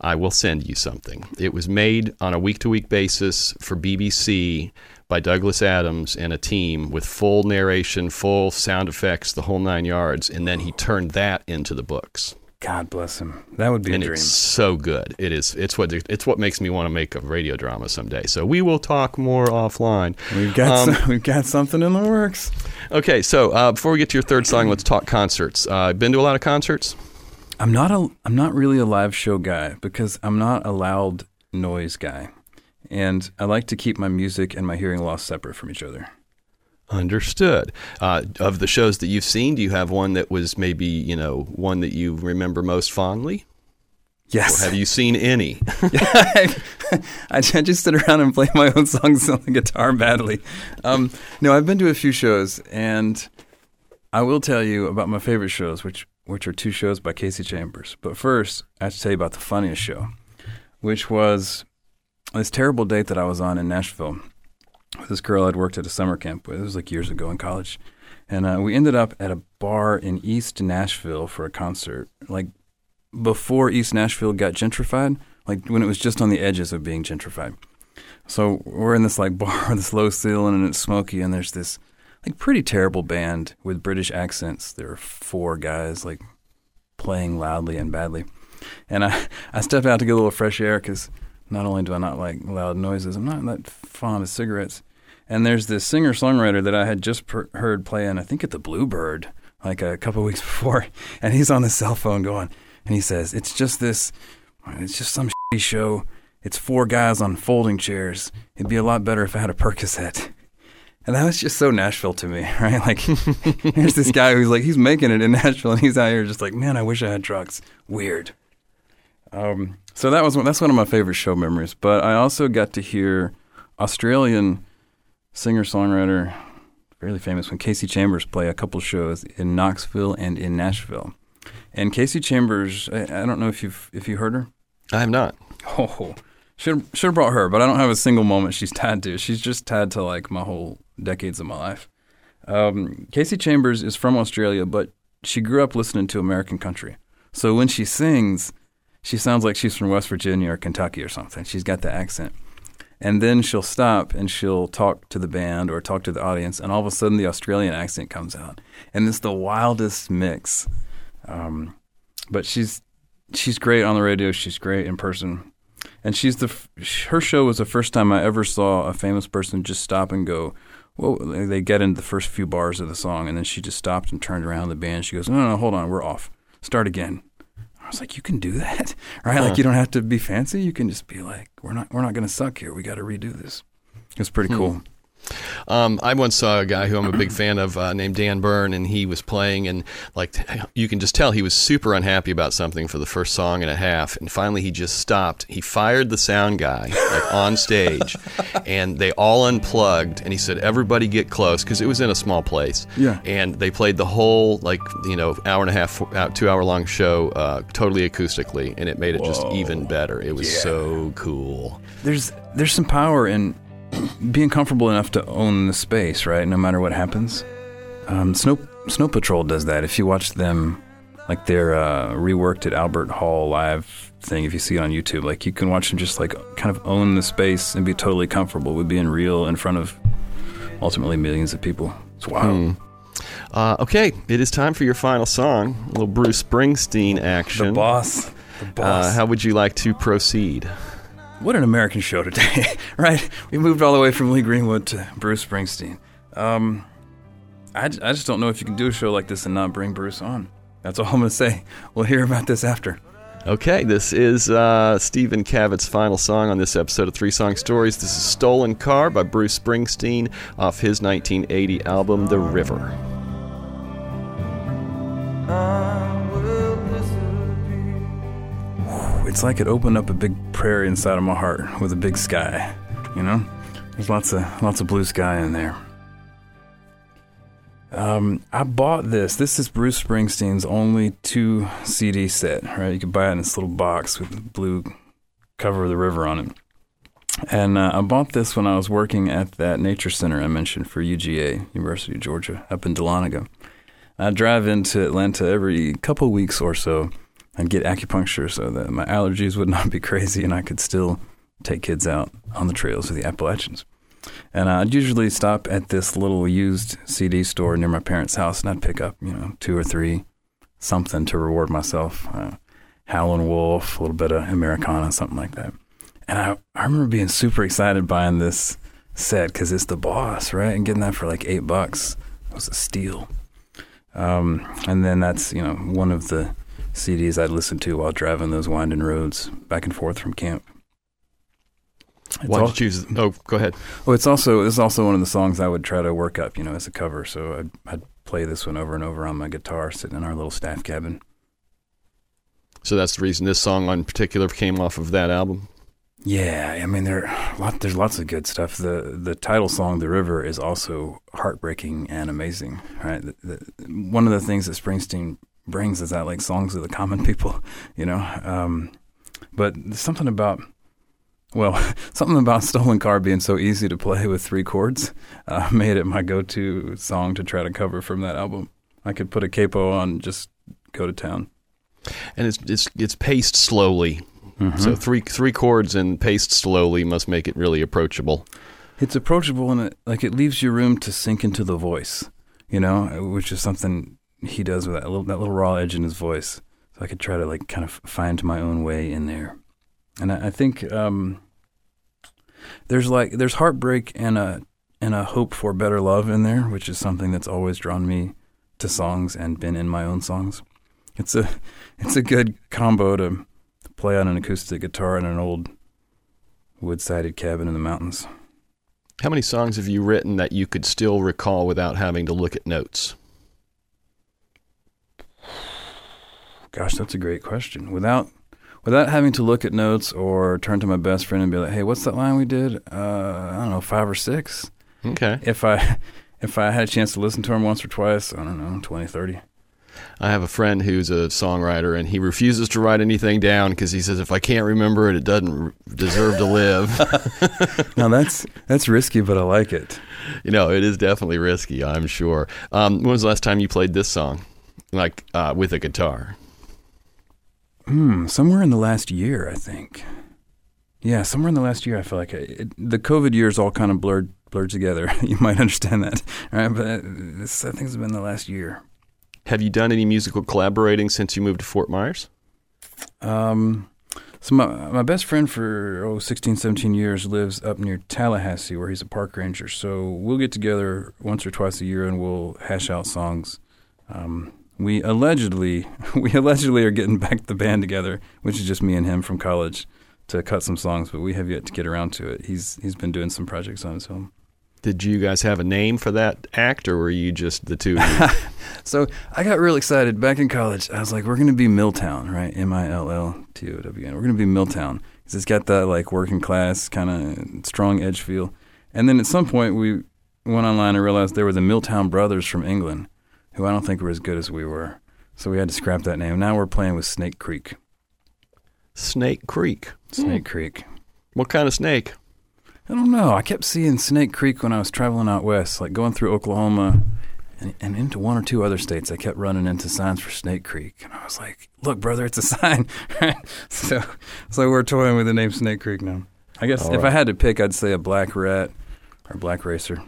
I will send you something. It was made on a week to week basis for BBC by Douglas Adams and a team with full narration, full sound effects, the whole nine yards, and then he turned that into the books. God bless him. That would be and a dream. it's so good. It is. It's what it's what makes me want to make a radio drama someday. So we will talk more offline. We've got Um, some, we've got something in the works. Okay, so uh, before we get to your third song, let's talk concerts. Uh, been to a lot of concerts. I'm not a I'm not really a live show guy because I'm not a loud noise guy. And I like to keep my music and my hearing loss separate from each other. Understood. Uh, of the shows that you've seen, do you have one that was maybe you know one that you remember most fondly? Yes. Or have you seen any? I, I just sit around and play my own songs on the guitar badly. Um, no, I've been to a few shows, and I will tell you about my favorite shows, which which are two shows by Kasey Chambers. But first, I have to tell you about the funniest show, which was this terrible date that I was on in Nashville with this girl I'd worked at a summer camp with. It was like years ago in college. And uh, we ended up at a bar in East Nashville for a concert, like before East Nashville got gentrified, like when it was just on the edges of being gentrified. So we're in this like bar this low ceiling and it's smoky, and there's this like pretty terrible band with British accents. There are four guys like playing loudly and badly, and I I stepped out to get a little fresh air because not only do I not like loud noises, I'm not that fond of cigarettes. And there's this singer songwriter that I had just per- heard playing, I think at the Bluebird, like a couple weeks before, and he's on the cell phone going, and he says, "It's just this, it's just some shitty show. It's four guys on folding chairs. It'd be a lot better if I had a Percocet." And that was just so Nashville to me, right? Like, here's this guy who's like, he's making it in Nashville, and he's out here just like, man, I wish I had drugs. Weird. Um, so that was one, that's one of my favorite show memories. But I also got to hear Australian singer songwriter, fairly famous one, Kasey Chambers, play a couple shows in Knoxville and in Nashville. And Kasey Chambers, I, I don't know if you've if you heard her. I have not. Oh, should should have brought her, but I don't have a single moment she's tied to. She's just tied to like my whole decades of my life. Um, Kasey Chambers is from Australia, but she grew up listening to American country. So when she sings, she sounds like she's from West Virginia or Kentucky or something. She's got the accent. And then she'll stop and she'll talk to the band or talk to the audience, and all of a sudden the Australian accent comes out, and it's the wildest mix. Um, but she's she's great on the radio. She's great in person, and she's the her show was the first time I ever saw a famous person just stop and go. Well, they get into the first few bars of the song, and then she just stopped and turned around the band. She goes, "No, no, no hold on, we're off. Start again." I was like, "You can do that, right? Like you don't have to be fancy. You can just be like, we're not, we're not going to suck here. We got to redo this." It's pretty hmm. cool. Um, I once saw a guy who I'm a big fan of uh, named Dan Byrne, and he was playing, and like you can just tell he was super unhappy about something for the first song and a half, and finally he just stopped. He fired the sound guy like on stage, and they all unplugged, and he said, "Everybody get close," because it was in a small place. Yeah. And they played the whole like you know hour and a half, two hour long show uh, totally acoustically, and it made it just even better. It was so cool. There's there's some power in being comfortable enough to own the space, right? No matter what happens. Um, Snow Snow Patrol does that. If you watch them, like their uh, reworked at Albert Hall live thing, if you see it on YouTube, like you can watch them just like kind of own the space and be totally comfortable with being real in front of ultimately millions of people. It's wild. Uh, okay, it is time for your final song, a little Bruce Springsteen action. The boss. The Uh, boss. how would you like to proceed? What an American show today, right? We moved all the way from Lee Greenwood to Bruce Springsteen. Um, I, j- I just don't know if you can do a show like this and not bring Bruce on. That's all I'm going to say. We'll hear about this after. Okay, this is uh, Stephen Cavitt's final song on this episode of Three Song Stories. This is Stolen Car by Bruce Springsteen off his 1980 album, The River. It's like it opened up a big prairie inside of my heart with a big sky. You know, there's lots of lots of blue sky in there. Um, I bought this. This is Bruce Springsteen's only two CD set. Right, you can buy it in this little box with the blue cover of the river on it. And uh, I bought this when I was working at that nature center I mentioned for UGA, University of Georgia, up in Dahlonega. I drive into Atlanta every couple weeks or so I'd get acupuncture so that my allergies would not be crazy and I could still take kids out on the trails of the Appalachians. And I'd usually stop at this little used CD store near my parents' house and I'd pick up, you know, two or three something to reward myself. Uh, Howlin' Wolf, a little bit of Americana, something like that. And I, I remember being super excited buying this set because it's the boss, right? And getting that for like eight bucks was a steal. Um, and then that's, you know, one of the CDs I'd listen to while driving those winding roads back and forth from camp. Why'd you choose? Oh, go ahead. Oh, it's also it's also one of the songs I would try to work up, you know, as a cover. So I'd, I'd play this one over and over on my guitar, sitting in our little staff cabin. So that's the reason this song in particular came off of that album. Yeah, I mean there lot, there's lots of good stuff. The the title song "The River" is also heartbreaking and amazing. Right, the, the, one of the things that Springsteen brings is that like songs of the common people, you know. Um, but something about well, something about "Stolen Car" being so easy to play with three chords uh, made it my go-to song to try to cover from that album. I could put a capo on, just go to town. And it's it's it's paced slowly. Mm-hmm. So three three chords and paced slowly must make it really approachable. It's approachable and it like it leaves you room to sink into the voice, you know, which is something he does with that little that little raw edge in his voice. So I could try to like kind of find my own way in there, and I, I think um, there's like there's heartbreak and a and a hope for better love in there, which is something that's always drawn me to songs and been in my own songs. It's a it's a good combo to play on an acoustic guitar in an old wood-sided cabin in the mountains. How many songs have you written that you could still recall without having to look at notes? Gosh, that's a great question. Without without having to look at notes or turn to my best friend and be like, "Hey, what's that line we did?" Uh, I don't know, five or six. Okay. If I if I had a chance to listen to him once or twice, I don't know, 20, 30. I have a friend who's a songwriter, and he refuses to write anything down because he says if I can't remember it, it doesn't deserve to live. now that's that's risky, but I like it. You know, it is definitely risky. I'm sure. Um, when was the last time you played this song, like uh, with a guitar? Hmm, somewhere in the last year, I think. Yeah, somewhere in the last year, I feel like it, the COVID years all kind of blurred blurred together. you might understand that, right? But this, I think, has been the last year. Have you done any musical collaborating since you moved to Fort Myers? Um, so my my best friend for oh 16, 17 years lives up near Tallahassee, where he's a park ranger. So we'll get together once or twice a year and we'll hash out songs. Um, we allegedly we allegedly are getting back the band together, which is just me and him from college, to cut some songs, but we have yet to get around to it. He's he's been doing some projects on his own. Did you guys have a name for that act, or were you just the two? so I got real excited back in college. I was like, "We're going to be Milltown, right? M I L L T O W N. We're going to be Milltown because it's got that like working class kind of strong edge feel." And then at some point, we went online and realized there were the Milltown Brothers from England, who I don't think were as good as we were. So we had to scrap that name. Now we're playing with Snake Creek. Snake Creek. Snake hmm. Creek. What kind of snake? I don't know. I kept seeing Snake Creek when I was traveling out west, like going through Oklahoma and, and into one or two other states. I kept running into signs for Snake Creek, and I was like, "Look, brother, it's a sign." so, so we're toying with the name Snake Creek now. I guess All if right. I had to pick, I'd say a black rat or black racer.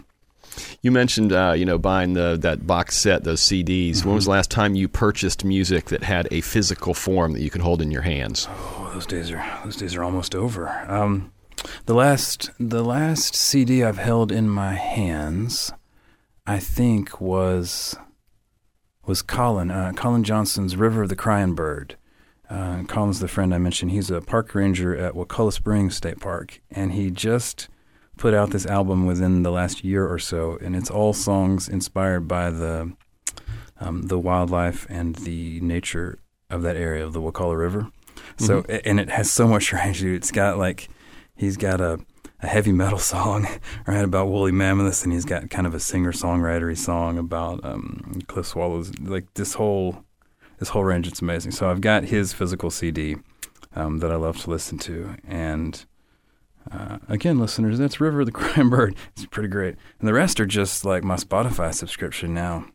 You mentioned, uh, you know, buying the that box set, those CDs. Mm-hmm. When was the last time you purchased music that had a physical form that you could hold in your hands? Oh, those days are those days are almost over. Um, the last the last CD I've held in my hands, I think was was Colin uh, Colin Johnson's River of the Crying Bird. Uh, Colin's the friend I mentioned. He's a park ranger at Wakulla Springs State Park, and he just put out this album within the last year or so, and it's all songs inspired by the um, the wildlife and the nature of that area of the Wakulla River. So, mm-hmm. and it has so much range. It's got like he's got a, a heavy metal song right about woolly mammoths, and he's got kind of a singer songwritery song about um, cliff swallows. Like this whole this whole range, it's amazing. So I've got his physical CD um, that I love to listen to, and uh, again, listeners, that's River the Crying Bird. It's pretty great, and the rest are just like my Spotify subscription now.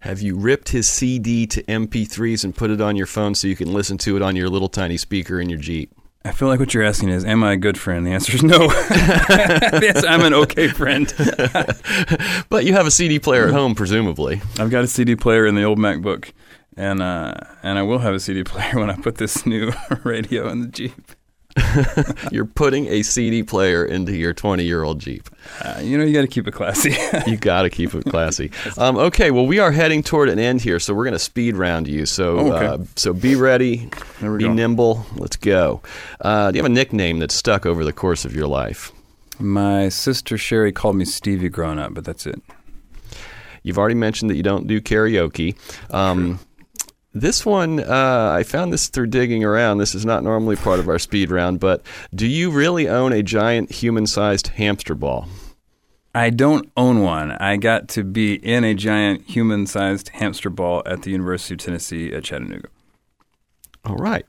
Have you ripped his CD to MP3s and put it on your phone so you can listen to it on your little tiny speaker in your Jeep? I feel like what you're asking is, am I a good friend? The answer is no. yes, I'm an okay friend. but you have a CD player at home, presumably. I've got a CD player in the old MacBook, and uh, and I will have a CD player when I put this new radio in the Jeep. You're putting a CD player into your 20 year old Jeep. Uh, you know, you got to keep it classy. you got to keep it classy. Um, okay, well, we are heading toward an end here, so we're going to speed round you. So, Oh, okay. uh, so be ready, be go. nimble. Let's go. Uh, do you have a nickname that's stuck over the course of your life? My sister Sherry called me Stevie growing up, but that's it. You've already mentioned that you don't do karaoke. Um, this one, uh, I found this through digging around. This is not normally part of our speed round, but do you really own a giant human sized hamster ball? I don't own one. I got to be in a giant human-sized hamster ball at the University of Tennessee at Chattanooga. All right.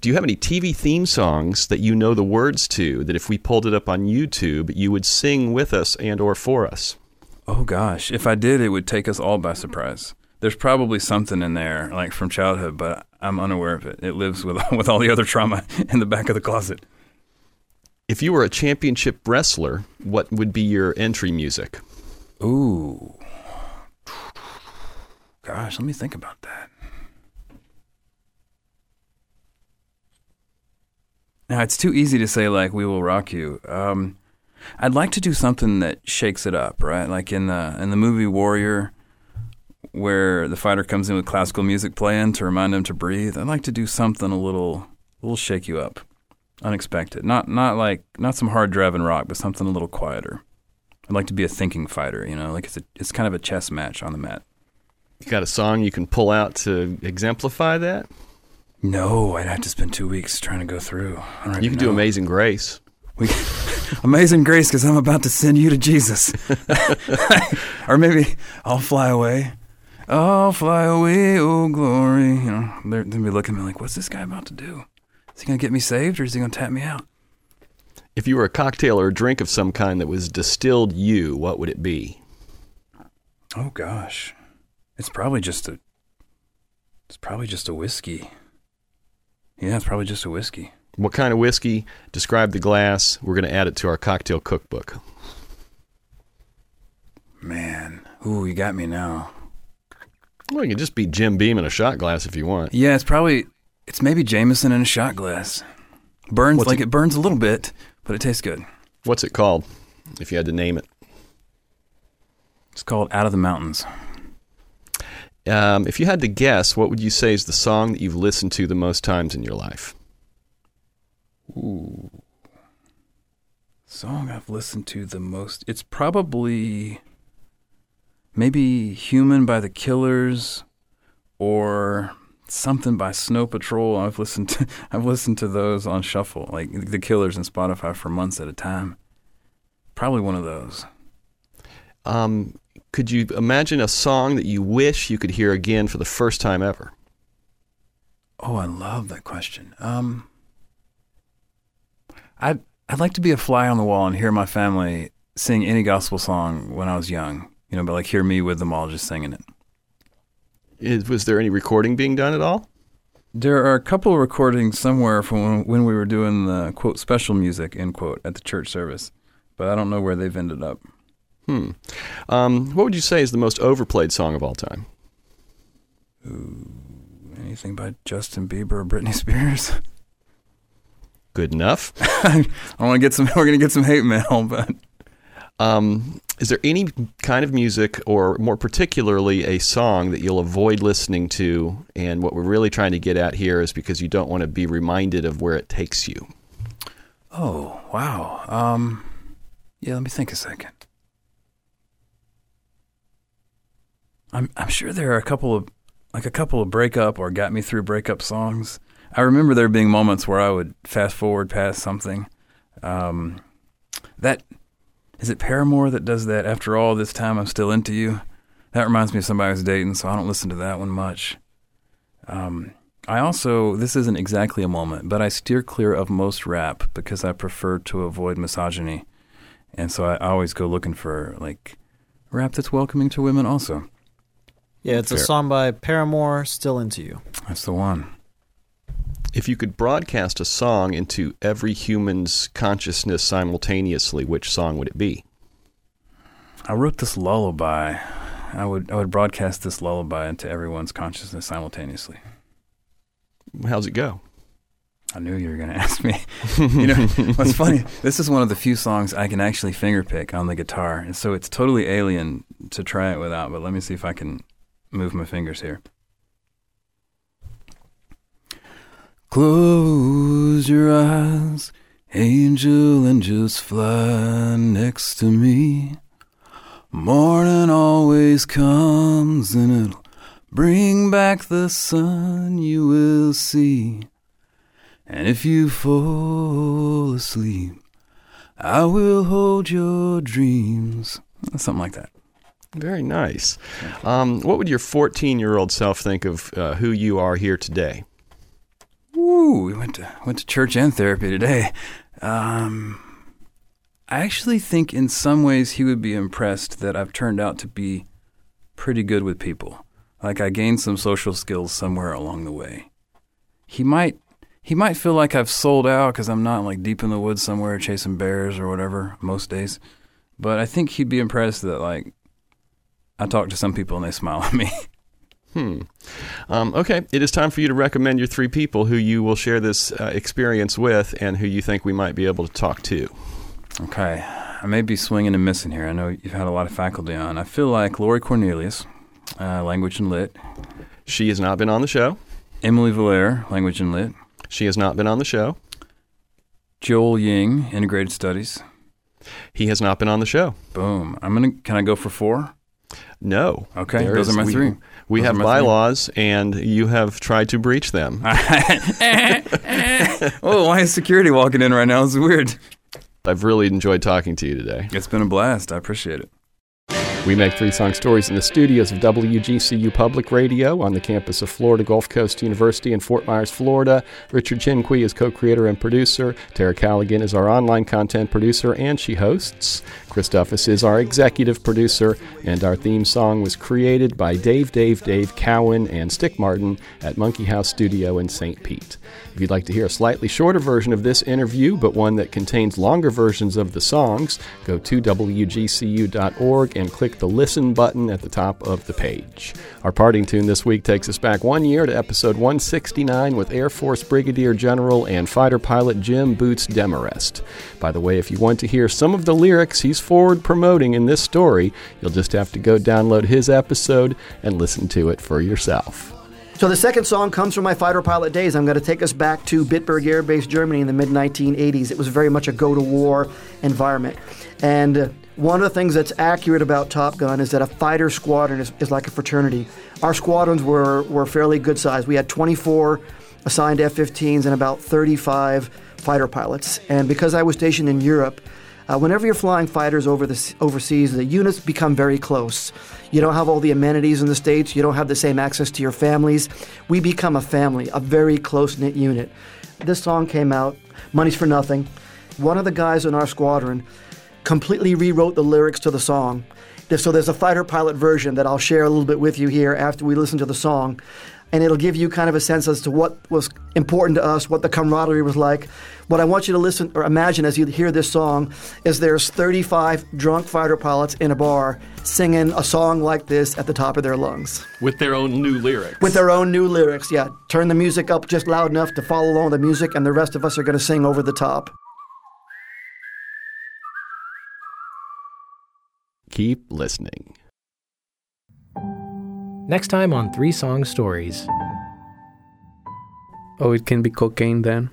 Do you have any TV theme songs that you know the words to that if we pulled it up on YouTube, you would sing with us and or for us? Oh gosh, if I did, it would take us all by surprise. There's probably something in there, like from childhood, but I'm unaware of it. It lives with with all the other trauma in the back of the closet. If you were a championship wrestler, what would be your entry music? Ooh, gosh, let me think about that. Now it's too easy to say like "We Will Rock You." Um, I'd like to do something that shakes it up, right? Like in the in the movie Warrior, where the fighter comes in with classical music playing to remind him to breathe. I'd like to do something a little, a little shake you up, unexpected. Not not like not some hard driving rock, but something a little quieter. I'd like to be a thinking fighter. You know, like it's a, it's kind of a chess match on the mat. You got a song you can pull out to exemplify that? No, I'd have to spend two weeks trying to go through. I don't You can do. Amazing Grace. We, amazing grace, because I'm about to send you to Jesus. or maybe I'll fly away. I'll fly away, oh glory. You know, they're, they'll be looking at me like, what's this guy about to do? Is he going to get me saved or is he going to tap me out? If you were a cocktail or a drink of some kind that was distilled you, what would it be? Oh gosh, it's probably just a. It's probably just a whiskey. Yeah, it's probably just a whiskey. What kind of whiskey? Describe the glass. We're going to add it to our cocktail cookbook. Man, ooh, you got me now. Well, you can just be Jim Beam in a shot glass if you want. Yeah, it's probably it's maybe Jameson in a shot glass. Burns What's like it- it burns a little bit, but it tastes good. What's it called? If you had to name it. It's called Out of the Mountains. Um, if you had to guess, what would you say is the song that you've listened to the most times in your life? Ooh. Song I've listened to the most. It's probably maybe Human by the Killers or something by Snow Patrol. I've listened to I've listened to those on shuffle, like the Killers and Spotify for months at a time. Probably one of those. Um, could you imagine a song that you wish you could hear again for the first time ever? Oh, I love that question. Um, I'd I'd like to be a fly on the wall and hear my family sing any gospel song when I was young. You know, but like hear me with them all just singing it. Is, was there any recording being done at all? There are a couple of recordings somewhere from when, when we were doing the quote special music end quote at the church service, but I don't know where they've ended up. Hmm. Um, what would you say is the most overplayed song of all time? Ooh, Anything by Justin Bieber or Britney Spears? Good enough. I want to get some. We're gonna get some hate mail, but Um, is there any kind of music, or more particularly a song, that you'll avoid listening to? And what we're really trying to get at here is because you don't want to be reminded of where it takes you. oh wow. Um, yeah. Let me think a second. I'm I'm sure there are a couple of like a couple of breakup or got me through breakup songs. I remember there being moments where I would fast forward past something. Um, that is it Paramore that does that. After all this time, I'm still into you. That reminds me of somebody I was dating, so I don't listen to that one much. Um, I also this isn't exactly a moment, but I steer clear of most rap because I prefer to avoid misogyny, and so I always go looking for like rap that's welcoming to women also. Yeah, it's a song by Paramore, Still Into You. That's the one. If you could broadcast a song into every human's consciousness simultaneously, which song would it be? I wrote this lullaby. I would I would broadcast this lullaby into everyone's consciousness simultaneously. How's it go? I knew you were going to ask me. you know, what's funny? This is one of the few songs I can actually fingerpick on the guitar, and so it's totally alien to try it without. But let me see if I can move my fingers here. Close your eyes, angel, and just fly next to me. Morning always comes, and it'll bring back the sun you will see. And if you fall asleep, I will hold your dreams. Something like that. Very nice. Um, what would your 14 year old self think of uh, who you are here today? Ooh, we went to went to church and therapy today. Um, I actually think in some ways he would be impressed that I've turned out to be pretty good with people. Like I gained some social skills somewhere along the way. He might he might feel like I've sold out because I'm not like deep in the woods somewhere chasing bears or whatever most days. But I think he'd be impressed that like I talk to some people and they smile at me. Hmm. Um, okay, it is time for you to recommend your three people who you will share this uh, experience with and who you think we might be able to talk to. Okay, I may be swinging and missing here. I know you've had a lot of faculty on. I feel like Lori Cornelius, uh, language and lit. She has not been on the show. Emily Valere, language and lit. She has not been on the show. Joel Ying, integrated studies. He has not been on the show. Boom. I'm gonna. Can I go for four? No. Okay, There those is- are my we, three. We Those have my three. bylaws, and you have tried to breach them. oh, why is security walking in right now? It's weird. I've really enjoyed talking to you today. It's been a blast. I appreciate it. We make three song stories in the studios of WGCU Public Radio on the campus of Florida Gulf Coast University in Fort Myers, Florida. Richard Chinqui is co creator and producer. Tara Callaghan is our online content producer, and she hosts. Chris Duffus is our executive producer, and our theme song was created by Dave, Dave, Dave Cowan and Stick Martin at Monkey House Studio in St. Pete. If you'd like to hear a slightly shorter version of this interview, but one that contains longer versions of the songs, go to WGCU.org and click the listen button at the top of the page. Our parting tune this week takes us back one year to episode 169 with Air Force Brigadier General and fighter pilot Jim Boots Demarest. By the way, if you want to hear some of the lyrics he's forward promoting in this story, you'll just have to go download his episode and listen to it for yourself. So the second song comes from my fighter pilot days. I'm going to take us back to Bitburg Air Base, Germany in the mid 1980s. It was very much a go to war environment. And uh, one of the things that's accurate about Top Gun is that a fighter squadron is, is like a fraternity. Our squadrons were, were fairly good size. We had 24 assigned F 15s and about 35 fighter pilots. And because I was stationed in Europe, uh, whenever you're flying fighters over the, overseas, the units become very close. You don't have all the amenities in the States. You don't have the same access to your families. We become a family, a very close knit unit. This song came out, Money's for Nothing. One of the guys in our squadron completely rewrote the lyrics to the song. So there's a fighter pilot version that I'll share a little bit with you here after we listen to the song. And it'll give you kind of a sense as to what was important to us, what the camaraderie was like. What I want you to listen or imagine as you hear this song is there's 35 drunk fighter pilots in a bar singing a song like this at the top of their lungs With their own new lyrics. with their own new lyrics. Yeah, turn the music up just loud enough to follow along with the music, and the rest of us are going to sing over the top. Keep listening. Next time on Three Song Stories. Oh, it can be cocaine then?